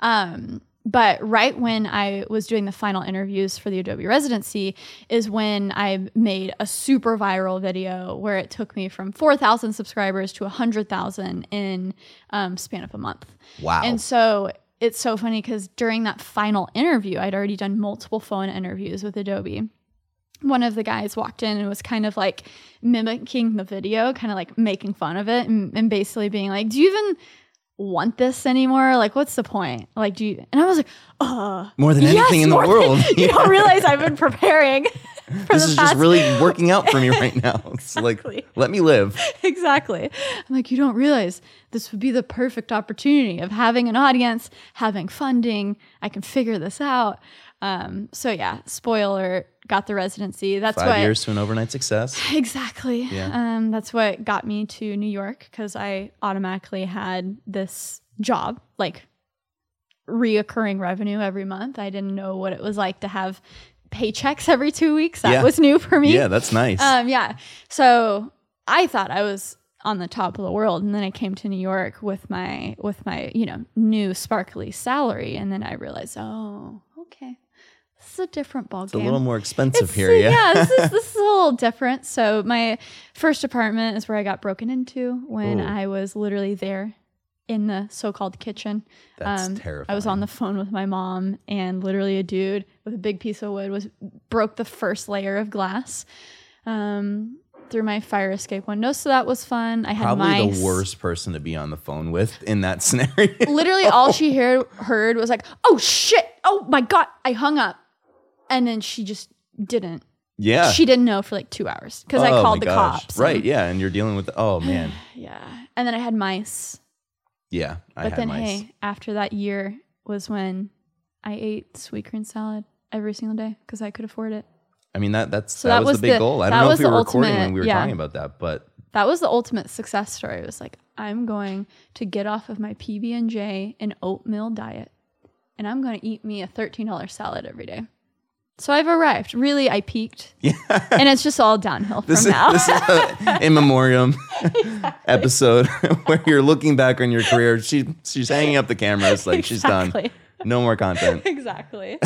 Speaker 2: um, but right when i was doing the final interviews for the adobe residency is when i made a super viral video where it took me from 4000 subscribers to 100000 in um, span of a month
Speaker 1: Wow.
Speaker 2: and so it's so funny because during that final interview, I'd already done multiple phone interviews with Adobe. One of the guys walked in and was kind of like mimicking the video, kind of like making fun of it and, and basically being like, Do you even want this anymore? Like, what's the point? Like, do you? And I was like, Uh,
Speaker 1: More than
Speaker 2: yes,
Speaker 1: anything in the
Speaker 2: more than-
Speaker 1: world. [laughs]
Speaker 2: you don't realize I've been preparing [laughs] for
Speaker 1: this is
Speaker 2: past
Speaker 1: just really working out for me right [laughs] now. It's
Speaker 2: Exactly.
Speaker 1: like, let me live.
Speaker 2: exactly. I'm like, you don't realize this would be the perfect opportunity of having an audience, having funding. I can figure this out. Um, so yeah, spoiler, got the residency. That's
Speaker 1: Five
Speaker 2: what
Speaker 1: years to an overnight success. [laughs]
Speaker 2: exactly.
Speaker 1: Yeah.
Speaker 2: Um, that's what got me to New York because I automatically had this job, like reoccurring revenue every month. I didn't know what it was like to have paychecks every two weeks. That
Speaker 1: Yeah.
Speaker 2: was new for me.
Speaker 1: Yeah, that's nice.
Speaker 2: Um, yeah. So I thought I was on the top of the world, and then I came to New York with my with my you know new sparkly salary, and then I realized, oh, okay, is a different ballgame.
Speaker 1: it's a little more expensive
Speaker 2: It's-
Speaker 1: here. Yeah.
Speaker 2: this is this is a [laughs] little different. So my first apartment is where I got broken into when
Speaker 1: Ooh.
Speaker 2: I was literally there in the so-called kitchen.
Speaker 1: That's
Speaker 2: I
Speaker 1: terrifying.
Speaker 2: was on the phone with my mom, and literally a dude with a big piece of wood was broke the first layer of glass um, through my fire escape window. So that was fun. I had
Speaker 1: Probably
Speaker 2: mice.
Speaker 1: the worst person to be on the phone with in that [laughs] scenario.
Speaker 2: Literally, all she heard heard was like, "Oh shit! Oh my god!" I hung up, and then she just didn't.
Speaker 1: yeah.
Speaker 2: She didn't know for like two hours because I
Speaker 1: Oh
Speaker 2: called
Speaker 1: my
Speaker 2: the
Speaker 1: gosh.
Speaker 2: cops.
Speaker 1: Right.
Speaker 2: and-
Speaker 1: Yeah. And you're dealing with, oh [sighs] man.
Speaker 2: yeah. And then I had mice.
Speaker 1: Yeah. I
Speaker 2: But
Speaker 1: had
Speaker 2: then,
Speaker 1: mice.
Speaker 2: hey, after that year was when I ate sweet corn salad every single day because I could afford it.
Speaker 1: I mean that that's
Speaker 2: So
Speaker 1: that,
Speaker 2: that
Speaker 1: was,
Speaker 2: was
Speaker 1: the big
Speaker 2: the-
Speaker 1: goal. I
Speaker 2: that
Speaker 1: don't know if
Speaker 2: was
Speaker 1: we
Speaker 2: the
Speaker 1: were recording when
Speaker 2: ultimate-
Speaker 1: we were
Speaker 2: yeah.
Speaker 1: talking about that, but
Speaker 2: that was the ultimate success story. It was like, I'm going to get off of my PB and J and oatmeal diet, and I'm going to eat me a $13 salad every day. So I've arrived. Really, I peaked,
Speaker 1: yeah. [laughs]
Speaker 2: and it's just all downhill from
Speaker 1: This is,
Speaker 2: now.
Speaker 1: this is a [laughs] in memoriam episode [laughs] where you're looking back on your career. She she's hanging up the cameras like she's done. No more content.
Speaker 2: exactly.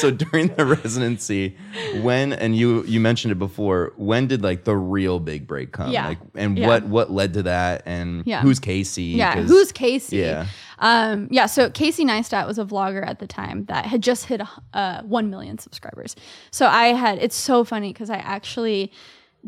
Speaker 1: so during the residency, when and you you mentioned it before, when did like the real big break come?
Speaker 2: Yeah.
Speaker 1: Like and
Speaker 2: Yeah.
Speaker 1: what what led to that and
Speaker 2: Yeah.
Speaker 1: who's Casey?
Speaker 2: Yeah, who's Casey?
Speaker 1: Yeah.
Speaker 2: Um, yeah, so Casey Neistat was a vlogger at the time that had just hit uh, 1 million subscribers. So I had, it's so funny because I actually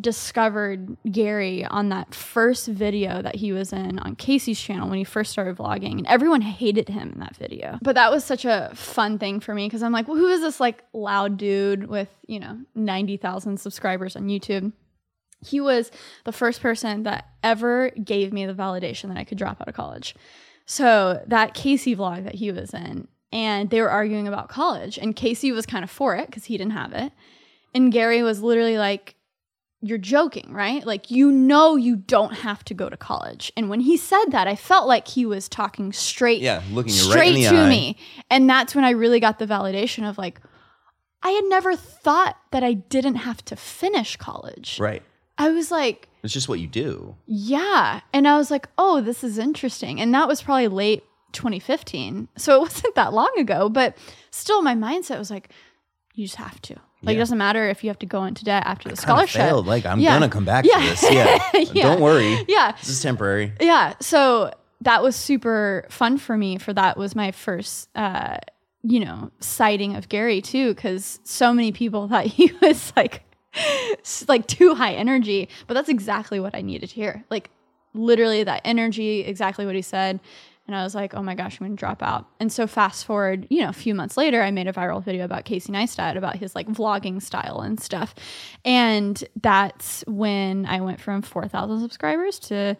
Speaker 2: discovered Gary on that first video that he was in on Casey's channel when he first started vlogging, and everyone hated him in that video. But that was such a fun thing for me because I'm like, well, who is this like loud dude with, you know, 90,000 subscribers on YouTube? he was the first person that ever gave me the validation that I could drop out of college. So that Casey vlog that he was in, and they were arguing about college, and Casey was kind of for it because he didn't have it. And Gary was literally like, You're joking, right? Like, you know, you don't have to go to college. And when he said that, I felt like he was talking straight,
Speaker 1: Yeah, looking right
Speaker 2: straight
Speaker 1: the
Speaker 2: to
Speaker 1: eye.
Speaker 2: me. And that's when I really got the validation of like, I had never thought that I didn't have to finish college.
Speaker 1: Right.
Speaker 2: I was like,
Speaker 1: It's just what you do.
Speaker 2: yeah. And I was like, oh, this is interesting. And that was probably late 2015. So it [laughs] wasn't that long ago, but still my mindset was like, you just have to. Like, it doesn't matter if you have to go into debt after the scholarship.
Speaker 1: failed. Like I'm
Speaker 2: Yeah.
Speaker 1: gonna come back
Speaker 2: Yeah.
Speaker 1: to this. Yeah. [laughs]
Speaker 2: Yeah.
Speaker 1: Don't worry.
Speaker 2: Yeah.
Speaker 1: This is temporary.
Speaker 2: Yeah. So that was super fun for me. For that was my first, uh, you know, sighting of Gary too, because so many people [laughs] thought he was like, like too high energy. But that's exactly what I needed to hear. Like literally that energy, exactly what he said. And I was like, oh my gosh, I'm gonna drop out. And so fast forward, you know, a few months later, I made a viral video about Casey Neistat about his like vlogging style and stuff. And that's when I went from 4,000 subscribers to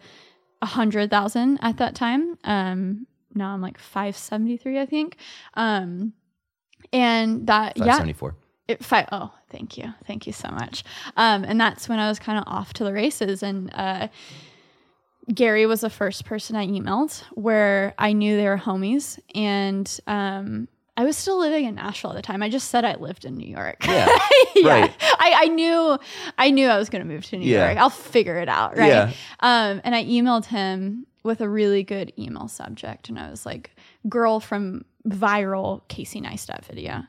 Speaker 2: a hundred thousand at that time. Um, now I'm like 573, I think. Um, and that,
Speaker 1: Five
Speaker 2: yeah,
Speaker 1: seventy four.
Speaker 2: It, oh, thank you. Thank you so much. Um, and that's when I was kind of off to the races. And uh, Gary was the first person I emailed where I knew they were homies. And um, I was still living in Nashville at the time. I just said I lived in New York.
Speaker 1: Yeah. [laughs]
Speaker 2: yeah.
Speaker 1: Right.
Speaker 2: I, I knew I knew I was going to move to New
Speaker 1: Yeah.
Speaker 2: York. I'll figure it out, right?
Speaker 1: Yeah.
Speaker 2: Um, and I emailed him with a really good email subject, and I was like, "Girl from viral Casey Neistat video,"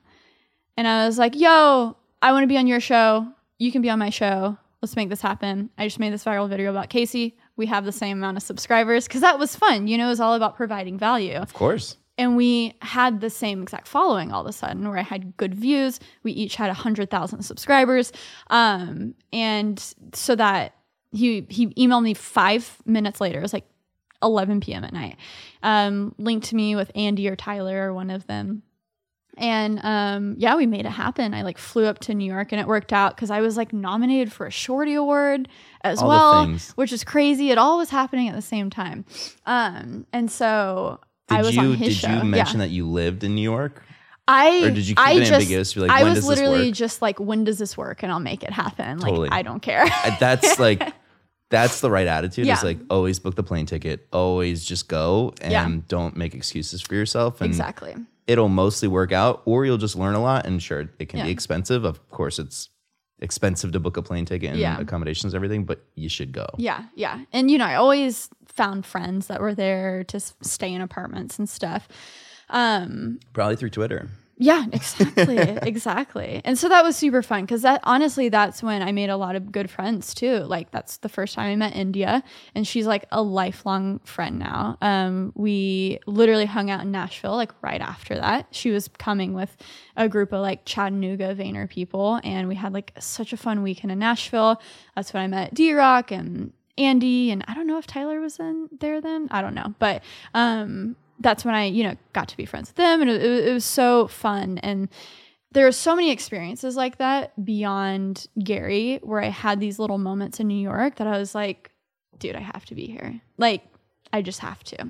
Speaker 2: and I was like, "Yo, I want to be on your show. You can be on my show. Let's make this happen." I just made this viral video about Casey. We have the same amount of subscribers because that was fun. You know, it was all about providing value
Speaker 1: Of course.
Speaker 2: and we had the same exact following all of a sudden where i had good views we each had 100000 subscribers um, and so that he he emailed me five minutes later it was like 11 p.m at night um, linked me with andy or tyler or one of them and um, yeah we made it happen i like flew up to new york and it worked out because i was like nominated for a shorty award as
Speaker 1: All
Speaker 2: well which is crazy it all was happening at the same time um, and so
Speaker 1: Did
Speaker 2: I was
Speaker 1: you
Speaker 2: on his
Speaker 1: did
Speaker 2: show.
Speaker 1: you mention
Speaker 2: yeah.
Speaker 1: that you lived in New York?
Speaker 2: I
Speaker 1: or did you keep
Speaker 2: I
Speaker 1: it
Speaker 2: just,
Speaker 1: ambiguous? Like,
Speaker 2: I was literally just like, when does this work? And I'll make it happen.
Speaker 1: Totally.
Speaker 2: Like I don't care.
Speaker 1: That's [laughs] like that's the right attitude.
Speaker 2: Yeah.
Speaker 1: Is like always book the plane ticket, always just go and
Speaker 2: Yeah.
Speaker 1: don't make excuses for yourself. And
Speaker 2: exactly.
Speaker 1: It'll mostly work out, or you'll just learn a lot. And sure, it can be expensive. Of course, it's expensive to book a plane ticket and
Speaker 2: Yeah.
Speaker 1: accommodations, everything, but you should go.
Speaker 2: Yeah, yeah. And you know, I always found friends that were there to stay in apartments and stuff. Um,
Speaker 1: Probably through Twitter.
Speaker 2: Yeah, [laughs] exactly, exactly. And so that was super fun because that honestly, that's when I made a lot of good friends too. Like that's the first time I met India, and she's like a lifelong friend now. Um, we literally hung out in Nashville like right after that. She was coming with a group of like Chattanooga Vayner people, and we had like such a fun weekend in Nashville. That's when I met DRock and Andy, and I don't know if Tyler was in there then. I don't know, but um, that's when I, you know, got to be friends with them, and it, it, it was so fun. And there are so many experiences like that beyond Gary, where I had these little moments in New York that I was like, dude, I have to be here. Like, I just have to.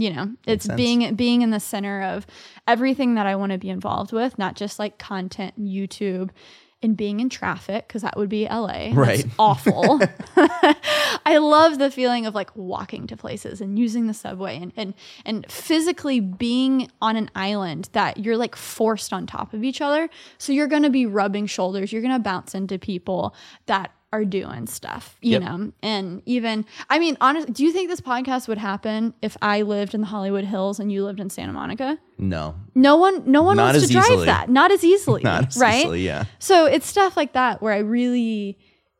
Speaker 2: You know, it's
Speaker 1: sense.
Speaker 2: being being in the center of everything that I want to be involved with, not just like content, YouTube, and being in traffic because that would be LA.
Speaker 1: Right.
Speaker 2: That's [laughs] awful. [laughs] I love the feeling of like walking to places and using the subway and, and and physically being on an island that you're like forced on top of each other. So you're gonna be rubbing shoulders, you're gonna bounce into people that are doing stuff, you
Speaker 1: Yep.
Speaker 2: know? And even I mean, honestly, do you think this podcast would happen if I lived in the Hollywood Hills and you lived in Santa Monica?
Speaker 1: No,
Speaker 2: No one no one
Speaker 1: Not
Speaker 2: wants to drive
Speaker 1: easily.
Speaker 2: that. Not as easily. [laughs]
Speaker 1: not as
Speaker 2: right?
Speaker 1: easily, Yeah.
Speaker 2: So it's stuff like that where I really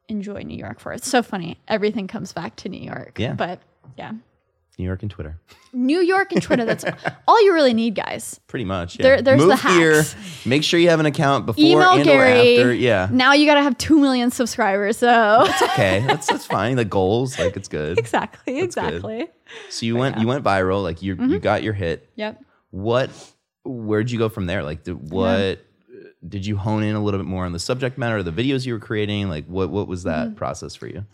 Speaker 2: enjoy New York for. It's so funny. Everything comes back to New York.
Speaker 1: Yeah.
Speaker 2: But yeah.
Speaker 1: New York and Twitter,
Speaker 2: New York and Twitter, that's [laughs] all you really need, guys.
Speaker 1: pretty much. Yeah.
Speaker 2: There- there's the
Speaker 1: Move here. Make sure you have an account before
Speaker 2: Email
Speaker 1: and
Speaker 2: Gary.
Speaker 1: or after. Yeah.
Speaker 2: Now you gotta have two million subscribers. So that's
Speaker 1: Okay, that's that's [laughs] fine. The goals, like it's good.
Speaker 2: exactly,
Speaker 1: good.
Speaker 2: exactly.
Speaker 1: So you went you went viral. Like you
Speaker 2: Mm-hmm.
Speaker 1: you got your hit.
Speaker 2: Yep.
Speaker 1: What? Where'd you go from there? Like, did, what? Did you hone in a little bit more on the subject matter of the videos you were creating? Like, what what was
Speaker 2: Mm-hmm.
Speaker 1: that process for you?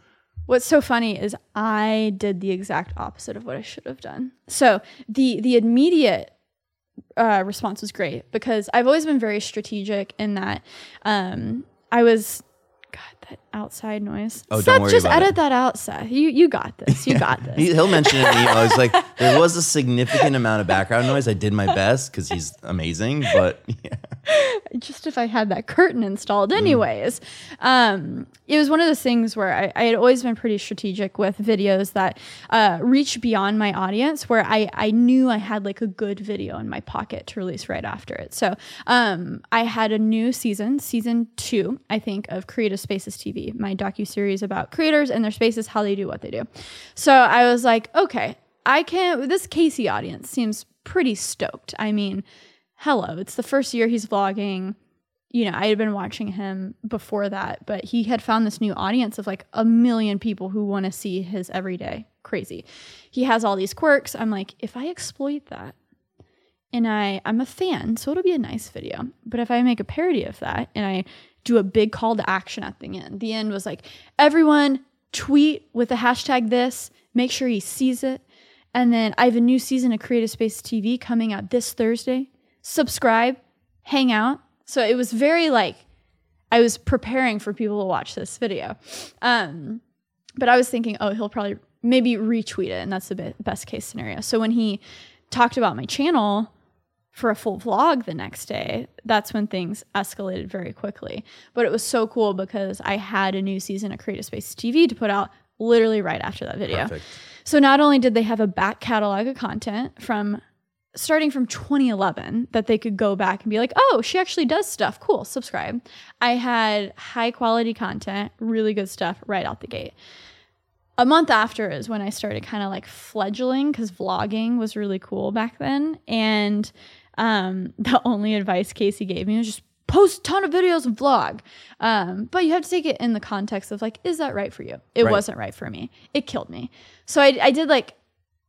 Speaker 2: What's so funny is I did the exact opposite of what I should have done. So the the immediate uh, response was great because I've always been very strategic in that um, I was. God, that outside noise.
Speaker 1: Oh, don't
Speaker 2: Seth,
Speaker 1: worry
Speaker 2: just edit
Speaker 1: it.
Speaker 2: that out, Seth. You you got this. You [laughs] got this.
Speaker 1: He, he'll mention it in the email. He's like, [laughs] there was a significant amount of background noise. I did my best because he's amazing, but [laughs] yeah.
Speaker 2: just if I had that curtain installed, anyways. Um, it was one of those things where I, I had always been pretty strategic with videos that uh, reach beyond my audience, where I, I knew I had like a good video in my pocket to release right after it. So um, I had a new season, season two, I think, of Creative Spaces TV, my docu series about creators and their spaces, how they do what they do. So I was like, okay, I can't. This Casey audience seems pretty stoked. I mean, hello, it's the first year he's vlogging. You know, I had been watching him before that, but he had found this new audience of like a million people who want to see his everyday. Crazy. He has all these quirks. I'm like, if I exploit that, and I I'm a fan, so it'll be a nice video. But if I make a parody of that and I do a big call to action at the end, the end was like, everyone tweet with the hashtag this, make sure he sees it. And then I have a new season of Creative Space TV coming out this Thursday. Subscribe, hang out. So it was very like I was preparing for people to watch this video. Um, but I was thinking, oh, he'll probably maybe retweet it, and that's the best case scenario. So when he talked about my channel for a full vlog the next day, that's when things escalated very quickly. But it was so cool because I had a new season of Creative Space TV to put out literally right after that video.
Speaker 1: Perfect.
Speaker 2: So not only did they have a back catalog of content from starting from 2011 that they could go back and be like, "Oh, she actually does stuff. Cool, subscribe." I had high quality content, really good stuff right out the gate. A month after is when I started kind of like fledgling cuz vlogging was really cool back then and um, [laughs] the only advice Casey gave me was just post a ton of videos and vlog. Um, but you have to take it in the context of like, is that right for you? It
Speaker 1: Right.
Speaker 2: wasn't right for me. It killed me. So I, I did like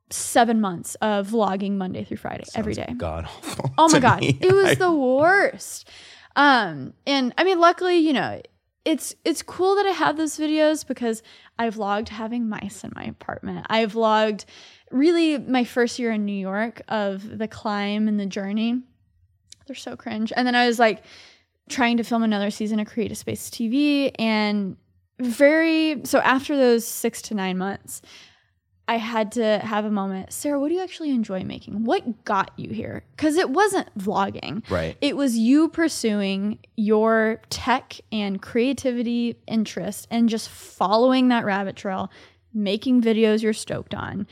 Speaker 2: seven months of vlogging Monday through Friday every day.
Speaker 1: God awful.
Speaker 2: Oh [laughs] my god,
Speaker 1: me.
Speaker 2: it was the worst. Um, and I mean, luckily, you know, it's it's cool that I have those videos because I vlogged having mice in my apartment. I vlogged really my first year in New York of the climb and the journey. They're so cringe. And then I was like trying to film another season of Creative Space TV and very so after those 6 to 9 months I had to have a moment. Sarah, what do you actually enjoy making? What got you here? Because it wasn't vlogging.
Speaker 1: Right.
Speaker 2: It was you pursuing your tech and creativity interest and just following that rabbit trail, making videos you're stoked on,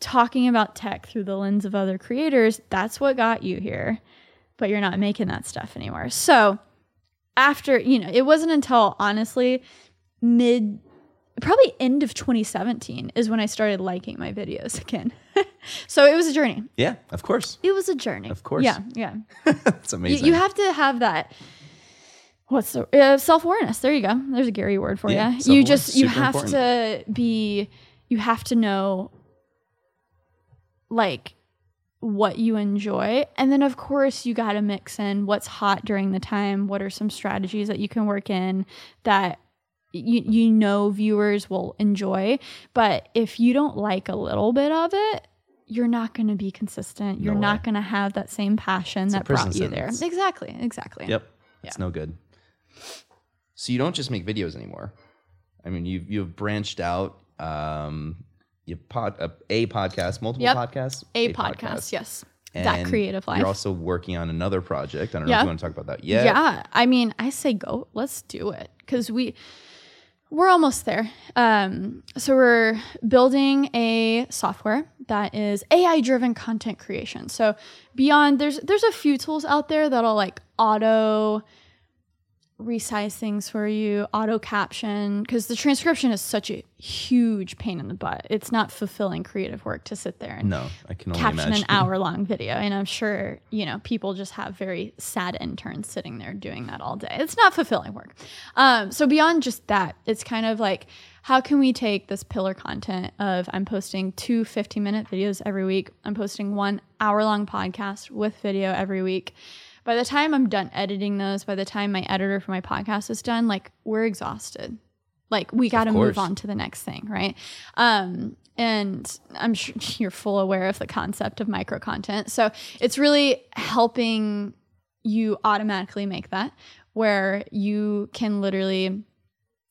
Speaker 2: talking about tech through the lens of other creators. That's what got you here. But you're not making that stuff anymore. So, after, you know, it wasn't until honestly mid probably end of 2017 is when I started liking my videos [laughs] again. so it was a journey.
Speaker 1: Yeah, of course.
Speaker 2: It was a journey.
Speaker 1: Of course.
Speaker 2: Yeah, yeah. [laughs] You,
Speaker 1: amazing.
Speaker 2: you have to have that. What's the uh, self awareness? There you go. There's a Gary word for
Speaker 1: Yeah,
Speaker 2: you. You just you have
Speaker 1: important.
Speaker 2: to be. You have to know, like, what you enjoy, and then of course you got to mix in what's hot during the time. What are some strategies that you can work in that you you know viewers will enjoy. But if you don't like a little bit of it, you're not going to be consistent. You're
Speaker 1: No
Speaker 2: not going to have that same passion
Speaker 1: a
Speaker 2: that brought you there. Exactly. Exactly.
Speaker 1: Yep. It's no good. So you don't just make videos anymore. I mean, you've you've branched out. Um, you pod a, a podcast, multiple
Speaker 2: Yep.
Speaker 1: podcasts,
Speaker 2: A, podcast, yes. that creative life.
Speaker 1: You're also working on another project. I don't know
Speaker 2: Yeah.
Speaker 1: if you want to talk about that yet.
Speaker 2: yeah. I mean, I say go. Let's do it because we we're almost there. Um, so we're building a software that is AI driven content creation. So beyond there's there's a few tools out there that'll like auto resize things for you, auto caption, because the transcription is such a huge pain in the butt. It's not fulfilling creative work to sit there and
Speaker 1: No, I can only
Speaker 2: caption
Speaker 1: imagine. [laughs]
Speaker 2: an hour long video. And I'm sure, you know, people just have very sad interns sitting there doing that all day. It's not fulfilling work. Um, so beyond just that, it's kind of like, how can we take this pillar content of I'm posting two 15 minute videos every week, I'm posting one hour long podcast with video every week. By the time I'm done editing those, by the time my editor for my podcast is done, like we're exhausted. Like we got to move on to the next thing, right? Um, and I'm sure [laughs] you're full aware of the concept of micro content. So it's really helping you automatically make that where you can literally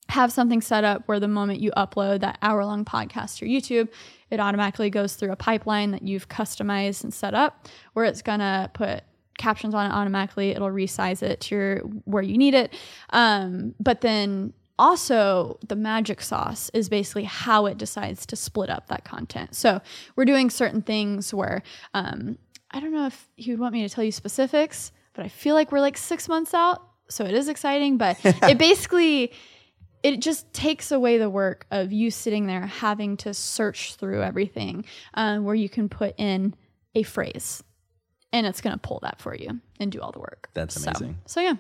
Speaker 2: have something set up where the moment you upload that hour long podcast to YouTube, it automatically goes through a pipeline that you've customized and set up where it's gonna put captions on it automatically. It'll resize it to your where you need it. Um, but then also the magic sauce is basically how it decides to split up that content. So we're doing certain things where um, I don't know if he would want me to tell you specifics, but I feel like we're like six months out. So it is exciting, but [laughs] it basically it just takes away the work of you sitting there having to search through everything uh, where you can put in a phrase and it's going to pull that for you and do all the work.
Speaker 1: That's amazing.
Speaker 2: So, yeah.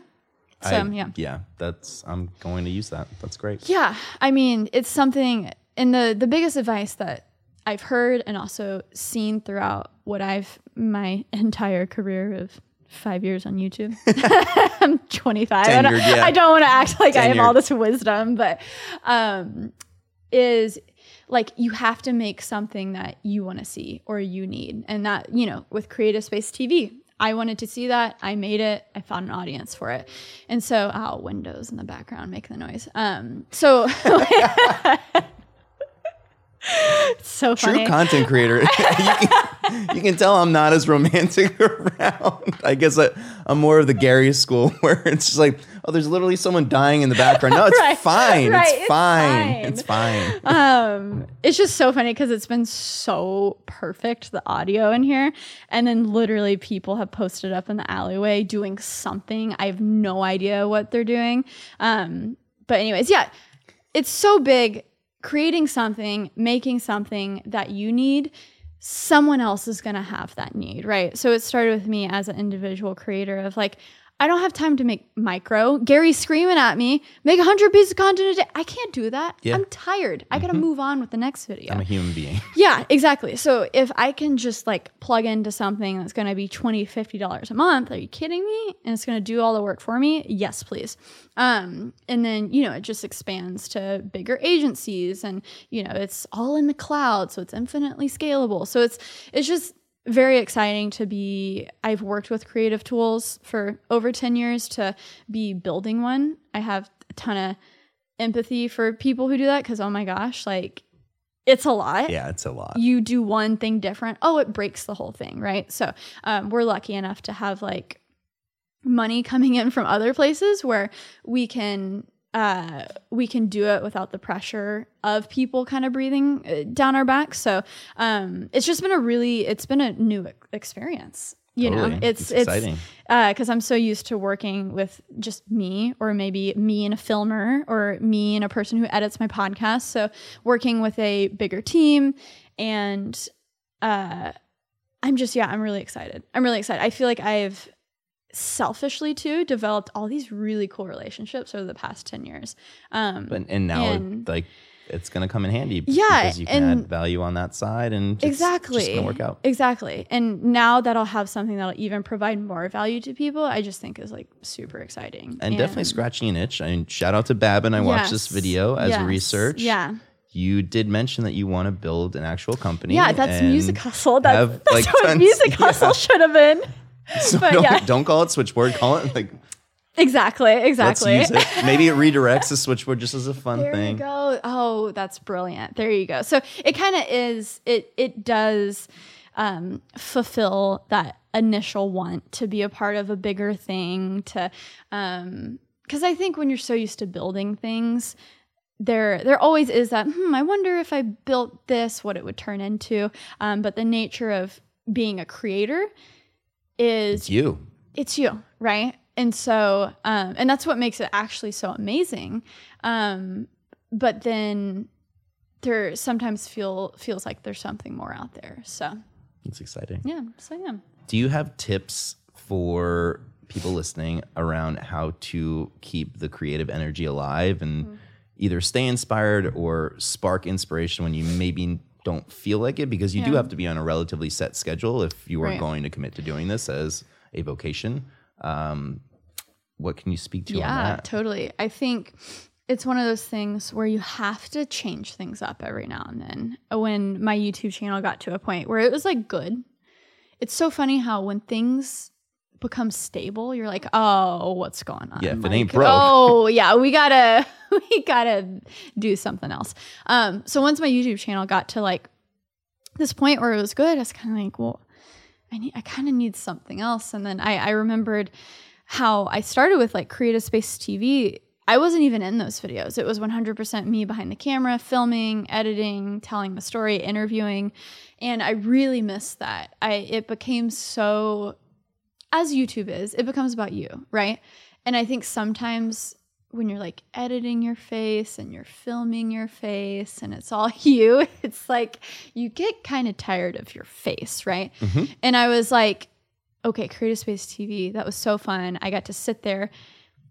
Speaker 2: So
Speaker 1: I-
Speaker 2: yeah.
Speaker 1: yeah, that's I'm going to use that. That's great.
Speaker 2: Yeah, I mean, it's something and the the biggest advice that I've heard and also seen throughout what I've my [laughs] entire career of 5 years on YouTube. [laughs] I'm 25. I don't,
Speaker 1: yeah.
Speaker 2: Don't want to act like I have all this wisdom, but um is like you have to make something that you want to see or you need. And that, you know, with Creative Space TV, I wanted to see that. I made it. I found an audience for it. And so, oh, windows in the background making the noise. Um, so [laughs] it's so
Speaker 1: True
Speaker 2: funny.
Speaker 1: content creator. [laughs] you, can, you can tell I'm not as romantic [laughs] around. I guess I, I'm more of the Gary school [laughs] where it's just like, oh, there's literally someone dying in the background. No, it's
Speaker 2: Right,
Speaker 1: fine.
Speaker 2: right,
Speaker 1: it's,
Speaker 2: it's
Speaker 1: fine.
Speaker 2: fine.
Speaker 1: It's fine.
Speaker 2: um it's just so funny because it's been so perfect the audio in here and then literally people have posted up in the alleyway doing something i have no idea what they're doing um but anyways yeah it's so big creating something making something that you need someone else is going to have that need right? So it started with me as an individual creator of like I don't have time to make micro. Gary's screaming at me, make 100 pieces of content a day. I can't do that.
Speaker 1: Yeah.
Speaker 2: I'm tired. I got to move on with the next video.
Speaker 1: I'm a human being. [laughs]
Speaker 2: yeah, exactly. So if I can just like plug into something that's going to be 20 $50 a month, are you kidding me? And it's going to do all the work for me? Yes, please. Um, and then, you know, it just expands to bigger agencies and, you know, it's all in the cloud. So it's infinitely scalable. So it's, it's just, very exciting to be I've worked with creative tools for over 10 years to be building one. I have a ton of empathy for people who do that cuz oh my gosh, like it's a lot.
Speaker 1: Yeah, it's a lot.
Speaker 2: You do one thing different, oh it breaks the whole thing, right? So, um, we're lucky enough to have like money coming in from other places where we can uh, we can do it without the pressure of people kind of breathing uh, down our backs. So um, it's just been a really, it's been a new experience. You know,
Speaker 1: Totally.
Speaker 2: it's
Speaker 1: It's
Speaker 2: it's
Speaker 1: exciting.
Speaker 2: because I'm so used to working with just me, or maybe me and a filmer, or me and a person who edits my podcast. So working with a bigger team, and uh, I'm just yeah, I'm really excited. I'm really excited. I feel like I've selfishly too developed all these really cool relationships over the past 10 years um
Speaker 1: But, and now,
Speaker 2: And-
Speaker 1: like, it's going to come in handy.
Speaker 2: Yeah,
Speaker 1: Because you can
Speaker 2: and-
Speaker 1: add value on that side and it's
Speaker 2: exactly
Speaker 1: just going to work out.
Speaker 2: exactly and now that i'll have something that'll even provide more value to people i just think is like super exciting
Speaker 1: And, definitely scratching an itch. I mean, shout out to Babin. I watched this video as
Speaker 2: yes,
Speaker 1: research.
Speaker 2: yeah
Speaker 1: You did mention that you want to build an actual company.
Speaker 2: yeah that's music hustle that's,
Speaker 1: have, [laughs]
Speaker 2: that's
Speaker 1: like,
Speaker 2: what
Speaker 1: tons-
Speaker 2: music [laughs]
Speaker 1: yeah.
Speaker 2: hustle should have been
Speaker 1: So
Speaker 2: but
Speaker 1: don't,
Speaker 2: yeah.
Speaker 1: don't call it switchboard. Call it like
Speaker 2: Exactly. Exactly.
Speaker 1: Let's use it. Maybe it [laughs] redirects the switchboard just as a fun
Speaker 2: There
Speaker 1: thing.
Speaker 2: you go. Oh, that's brilliant. There you go. So it kind of is. It it does um, fulfill that initial want to be a part of a bigger thing. To because I think when you're so used to building things, there there always is that. Hmm, I wonder if I built this, what it would turn into. Um, but the nature of being a creator is
Speaker 1: It's you.
Speaker 2: it's you, right? And so, um, and that's what makes it actually so amazing. Um, but then there sometimes feel feels like there's something more out there. So
Speaker 1: It's exciting.
Speaker 2: yeah, so yeah.
Speaker 1: Do you have tips for people listening around how to keep the creative energy alive and
Speaker 2: Mm-hmm.
Speaker 1: either stay inspired or spark inspiration when you maybe don't feel like it? Because you do have to be on a relatively set schedule if you are
Speaker 2: Right.
Speaker 1: going to commit to doing this as a vocation. Um, what can you speak to on
Speaker 2: Yeah, totally. I think it's one of those things where you have to change things up every now and then. When my YouTube channel got to a point where it was like good, it's so funny how when things become stable, you're like, oh, what's going on?
Speaker 1: Yeah, if it
Speaker 2: Like,
Speaker 1: ain't broke.
Speaker 2: Oh, yeah, we gotta [laughs] we gotta do something else. Um, so once my YouTube channel got to like this point where it was good, I was kind of like, well, I need, I kind of need something else. And then I, I remembered how I started with like Creative Space TV. I wasn't even in those videos. It was 100% me behind the camera, filming, editing, telling the story, interviewing, and I really missed that. I it became so as YouTube is, it becomes about you, right? And I think sometimes when you're like editing your face and you're filming your face and it's all [laughs] you, it's like you get kind of tired of your face, right? Mm-hmm. And I was like, okay, Creative Space TV, that was so fun. I got to sit there,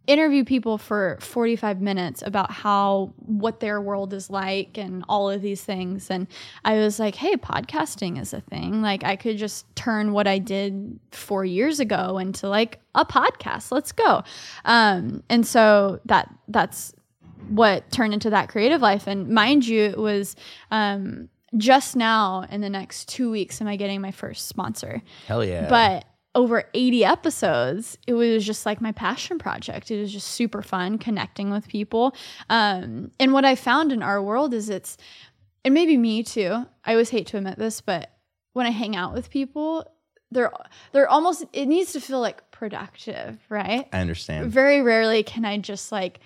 Speaker 2: interview people for 45 minutes about how what their world is like and all of these things. And I was like, hey, podcasting is a thing. Like I could just turn what I did four years ago into like a podcast. Let's go. Um, and so that that's what turned into that creative life. And mind you, it was um, just now in the next two weeks am I getting my first sponsor.
Speaker 1: Hell yeah.
Speaker 2: But over 80 episodes, it was just like my passion project. It was just super fun connecting with people. Um, and what I found in our world is it's, and maybe me too, I always hate to admit this, but when I hang out with people, they're they're almost it needs to feel like productive, right?
Speaker 1: I understand.
Speaker 2: Very rarely can I just like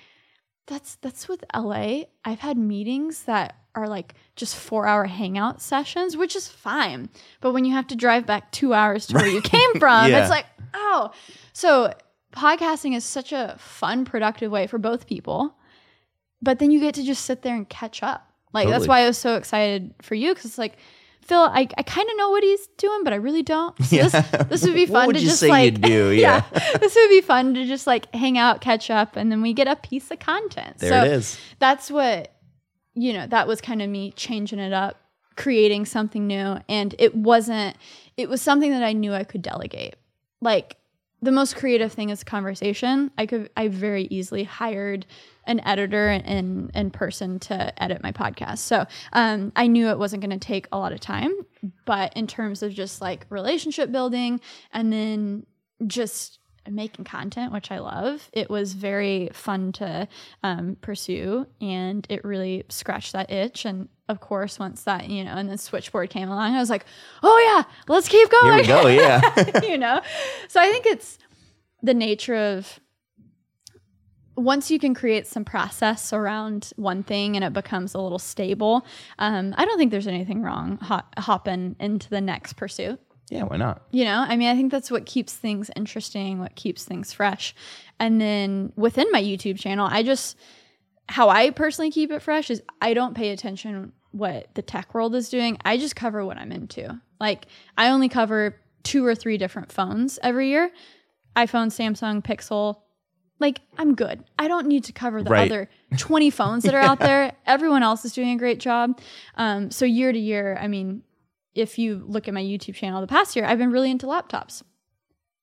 Speaker 2: that's that's with LA. I've had meetings that are like just four hour hangout sessions, which is fine. But when you have to drive back two hours to where you [laughs] came from,
Speaker 1: Yeah.
Speaker 2: it's like, oh. So podcasting is such a fun, productive way for both people. But then you get to just sit there and catch up. Like that's why I was so excited for you because it's like Phil, I, I kind of know what he's doing, but I really don't. So
Speaker 1: Yeah.
Speaker 2: this, this would be [laughs]
Speaker 1: What
Speaker 2: fun
Speaker 1: would
Speaker 2: to
Speaker 1: you
Speaker 2: just
Speaker 1: say
Speaker 2: like
Speaker 1: you'd do? [laughs] Yeah.
Speaker 2: this would be fun to just like hang out, catch up, and then we get a piece of content.
Speaker 1: There
Speaker 2: so
Speaker 1: it is.
Speaker 2: that's what you know that was kind of me changing it up creating something new and it wasn't it was something that i knew i could delegate like the most creative thing is conversation i could i very easily hired an editor and and person to edit my podcast so um, i knew it wasn't going to take a lot of time but in terms of just like relationship building and then just making content, which I love. It was very fun to um, pursue, and it really scratched that itch. And of course, once that you know, and the switchboard came along, I was like, "Oh yeah, let's keep
Speaker 1: Here
Speaker 2: going."
Speaker 1: we go. Yeah. [laughs]
Speaker 2: you know, so I think it's the nature of once you can create some process around one thing and it becomes a little stable. Um, I don't think there's anything wrong hop- hopping into the next pursuit.
Speaker 1: yeah. Why not?
Speaker 2: You know, I mean, I think that's what keeps things interesting, what keeps things fresh. And then within my YouTube channel, I just, how I personally keep it fresh is I don't pay attention what the tech world is doing. I just cover what I'm into. Like, I only cover two or three different phones every year iPhone, Samsung, Pixel. Like, I'm good. I don't need to cover the
Speaker 1: Right.
Speaker 2: other [laughs] 20 phones that are out there. Everyone else is doing a great job. Um, so, year to year, I mean, if you look at my YouTube channel the past year, I've been really into laptops.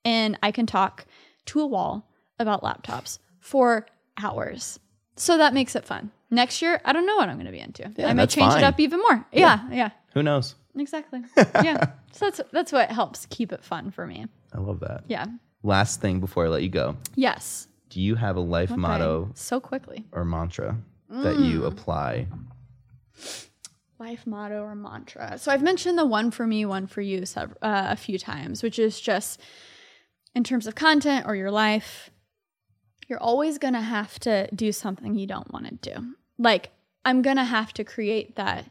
Speaker 2: And I can talk to a wall about laptops for hours. So that makes it fun. Next year, I don't know what I'm going to be into.
Speaker 1: Yeah,
Speaker 2: I might change
Speaker 1: fine.
Speaker 2: it up even more. Yeah, yeah,
Speaker 1: Who knows?
Speaker 2: exactly. [laughs] yeah. So that's that's what helps keep it fun for me.
Speaker 1: I love that.
Speaker 2: Yeah.
Speaker 1: Last thing before I let you go.
Speaker 2: Yes.
Speaker 1: Do you have a life
Speaker 2: Okay.
Speaker 1: motto
Speaker 2: So quickly.
Speaker 1: or mantra that you
Speaker 2: Mm.
Speaker 1: apply?
Speaker 2: Life motto or mantra. So I've mentioned the one for me, one for you uh, a few times, which is just in terms of content or your life, you're always going to have to do something you don't want to do. Like, I'm going to have to create that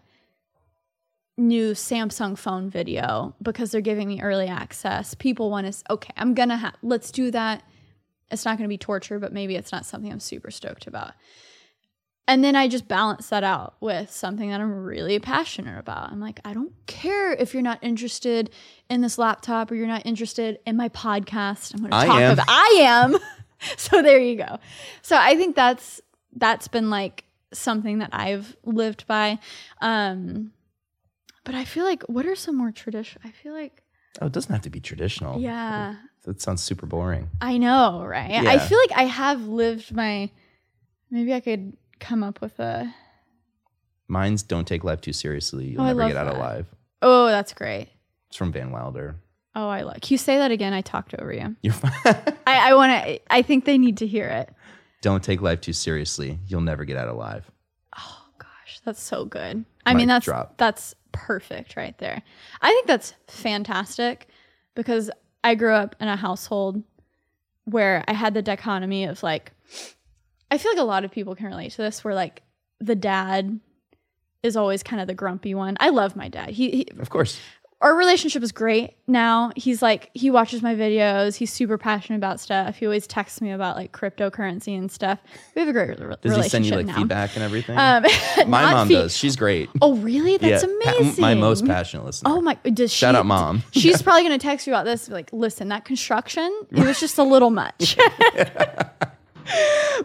Speaker 2: new Samsung phone video because they're giving me early access. People want to, okay, I'm going to have, let's do that. It's not going to be torture, but maybe it's not something I'm super stoked about. And then I just balance that out with something that I'm really passionate about. I'm like, I don't care if you're not interested in this laptop or you're not interested in my podcast. I'm going to talk
Speaker 1: am.
Speaker 2: about I am. [laughs] so there you go. So I think that's that's been like something that I've lived by. Um but I feel like what are some more traditional? I feel like
Speaker 1: Oh, it doesn't have to be traditional.
Speaker 2: yeah.
Speaker 1: That sounds super boring.
Speaker 2: I know, right? I feel like I have lived my maybe I could come up with a
Speaker 1: Mine's don't take life too seriously. You'll
Speaker 2: Oh,
Speaker 1: never get out alive.
Speaker 2: Oh, that's great.
Speaker 1: It's from Van Wilder.
Speaker 2: Oh, I like. Can you say that again? I talked over you.
Speaker 1: You're fine.
Speaker 2: I, I want to. I think they need to hear it.
Speaker 1: don't take life too seriously. You'll never get out alive.
Speaker 2: Oh gosh, that's so good. I mean, that's
Speaker 1: drop.
Speaker 2: that's perfect right there. I think that's fantastic because I grew up in a household where I had the dichotomy of like, I feel like a lot of people can relate to this, where like the dad is always kind of the grumpy one. I love my dad. He, he
Speaker 1: Of course.
Speaker 2: Our relationship is great now. He's like he watches my videos. He's super passionate about stuff. He always texts me about like cryptocurrency and stuff. We have a great re-
Speaker 1: Does
Speaker 2: relationship
Speaker 1: he send you like
Speaker 2: now.
Speaker 1: feedback and everything?
Speaker 2: Um, [laughs]
Speaker 1: my mom
Speaker 2: fe-
Speaker 1: does. She's great.
Speaker 2: Oh, really? That's
Speaker 1: yeah, pa-
Speaker 2: amazing.
Speaker 1: my most passionate listener.
Speaker 2: Oh my! Does she?
Speaker 1: Shout out, Mom. [laughs]
Speaker 2: She's [laughs] probably gonna text you about this. Like, listen, that construction it was just a little much.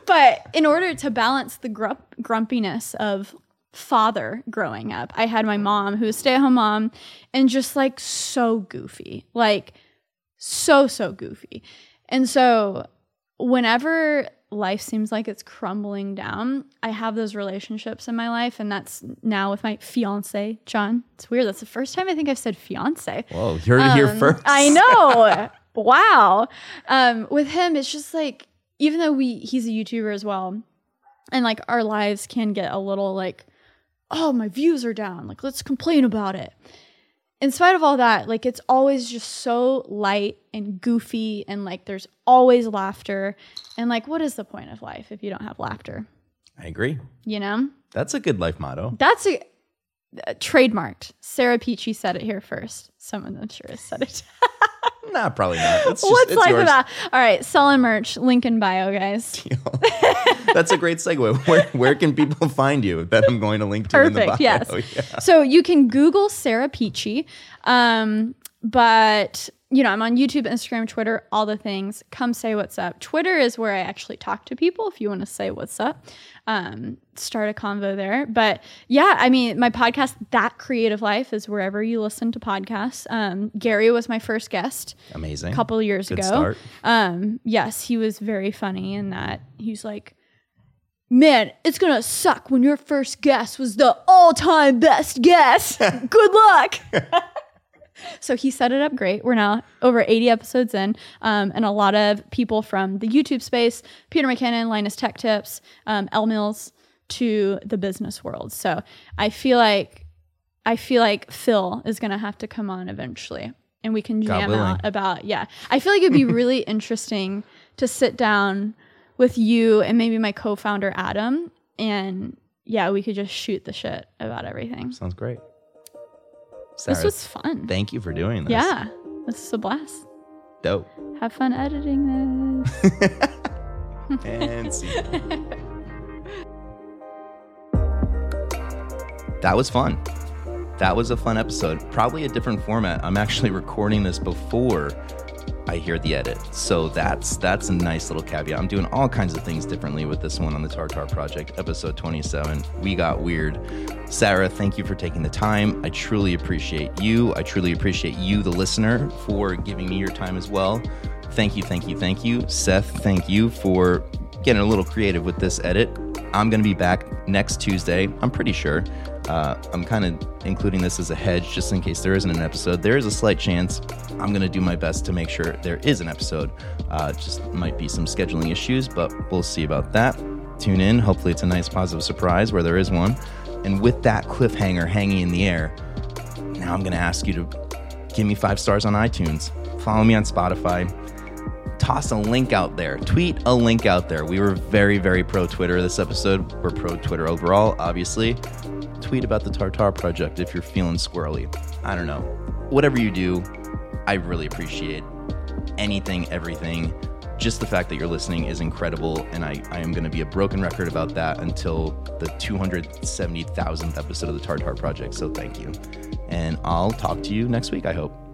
Speaker 2: but in order to balance the grump, grumpiness of father growing up, I had my mom who was stay at home mom and just like so goofy, like so so goofy, and so whenever life seems like it's crumbling down, I have those relationships in my life, and that's now with my fiance, John. It's weird. That's the first time I think I've said fiance.
Speaker 1: Whoa, you heard it here
Speaker 2: Um,
Speaker 1: first.
Speaker 2: I know. [laughs] wow. Um, with him, it's just like even though we he's a YouTuber as well, and like our lives can get a little like, oh, my views are down. Like, let's complain about it. In spite of all that, like it's always just so light and goofy, and like there's always laughter. And like, what is the point of life if you don't have laughter?
Speaker 1: I agree.
Speaker 2: You know?
Speaker 1: That's a good life motto.
Speaker 2: That's a, uh, trademarked. Sarah Dietschy said it here first. Someone I'm sure has said it. [laughs]
Speaker 1: Nah, probably not. It's just,
Speaker 2: What's
Speaker 1: it's
Speaker 2: life
Speaker 1: yours.
Speaker 2: about? All right, selling merch. Link in bio, guys. [laughs]
Speaker 1: That's a great segue. [laughs] Where, where can people find you that I'm going to link to in the bio?
Speaker 2: Perfect. Yes. [laughs]
Speaker 1: Yeah.
Speaker 2: So you can Google Sarah Dietschy, um, but you know I'm on YouTube, Instagram, Twitter, all the things. Come say what's up. Twitter is where I actually talk to people. If you want to say what's up, um, start a convo there. But yeah, I mean, my podcast, That Creative Life, is wherever you listen to podcasts. Um, Gary was my first guest.
Speaker 1: Amazing.
Speaker 2: a couple years
Speaker 1: Good
Speaker 2: ago.
Speaker 1: start.
Speaker 2: Um, yes, he was very funny in that he's like, Man, it's gonna suck when your first guest was the all-time best guest. [laughs] Good luck. [laughs] so he set it up great. We're now over 80 episodes in, um, and a lot of people from the YouTube space, Peter McKinnon, Linus Tech Tips, um, Elle Mills, to the business world. So I feel like I feel like Phil is gonna have to come on eventually, and we can jam out about yeah. I feel like it'd be [laughs] really interesting to sit down with you and maybe my co-founder Adam, and yeah, we could just shoot the shit about everything.
Speaker 1: Sounds great.
Speaker 2: This was fun.
Speaker 1: thank you for doing this.
Speaker 2: Yeah, this is a blast.
Speaker 1: Dope.
Speaker 2: Have fun editing this. [laughs]
Speaker 1: And see. that was fun. That was a fun episode. Probably a different format. I'm actually recording this before I hear the edit. So that's that's a nice little caveat. I'm doing all kinds of things differently with this one on the Tartar Project, episode 27. We got weird. Sarah, thank you for taking the time. I truly appreciate you. I truly appreciate you, the listener, for giving me your time as well. Thank you, thank you, thank you. Seth, thank you for getting a little creative with this edit. I'm going to be back next Tuesday. I'm pretty sure. Uh, I'm kind of including this as a hedge just in case there isn't an episode. There is a slight chance I'm going to do my best to make sure there is an episode. Uh, just might be some scheduling issues, but we'll see about that. Tune in. Hopefully, it's a nice positive surprise where there is one. And with that cliffhanger hanging in the air, now I'm going to ask you to give me five stars on iTunes. Follow me on Spotify toss a link out there. Tweet a link out there. We were very, very pro Twitter this episode. We're pro Twitter overall, obviously. Tweet about the Tartar Project if you're feeling squirrely. I don't know. Whatever you do, I really appreciate anything, everything. Just the fact that you're listening is incredible, and I, I am going to be a broken record about that until the 270,000th episode of the Tartar Project. So thank you. And I'll talk to you next week, I hope.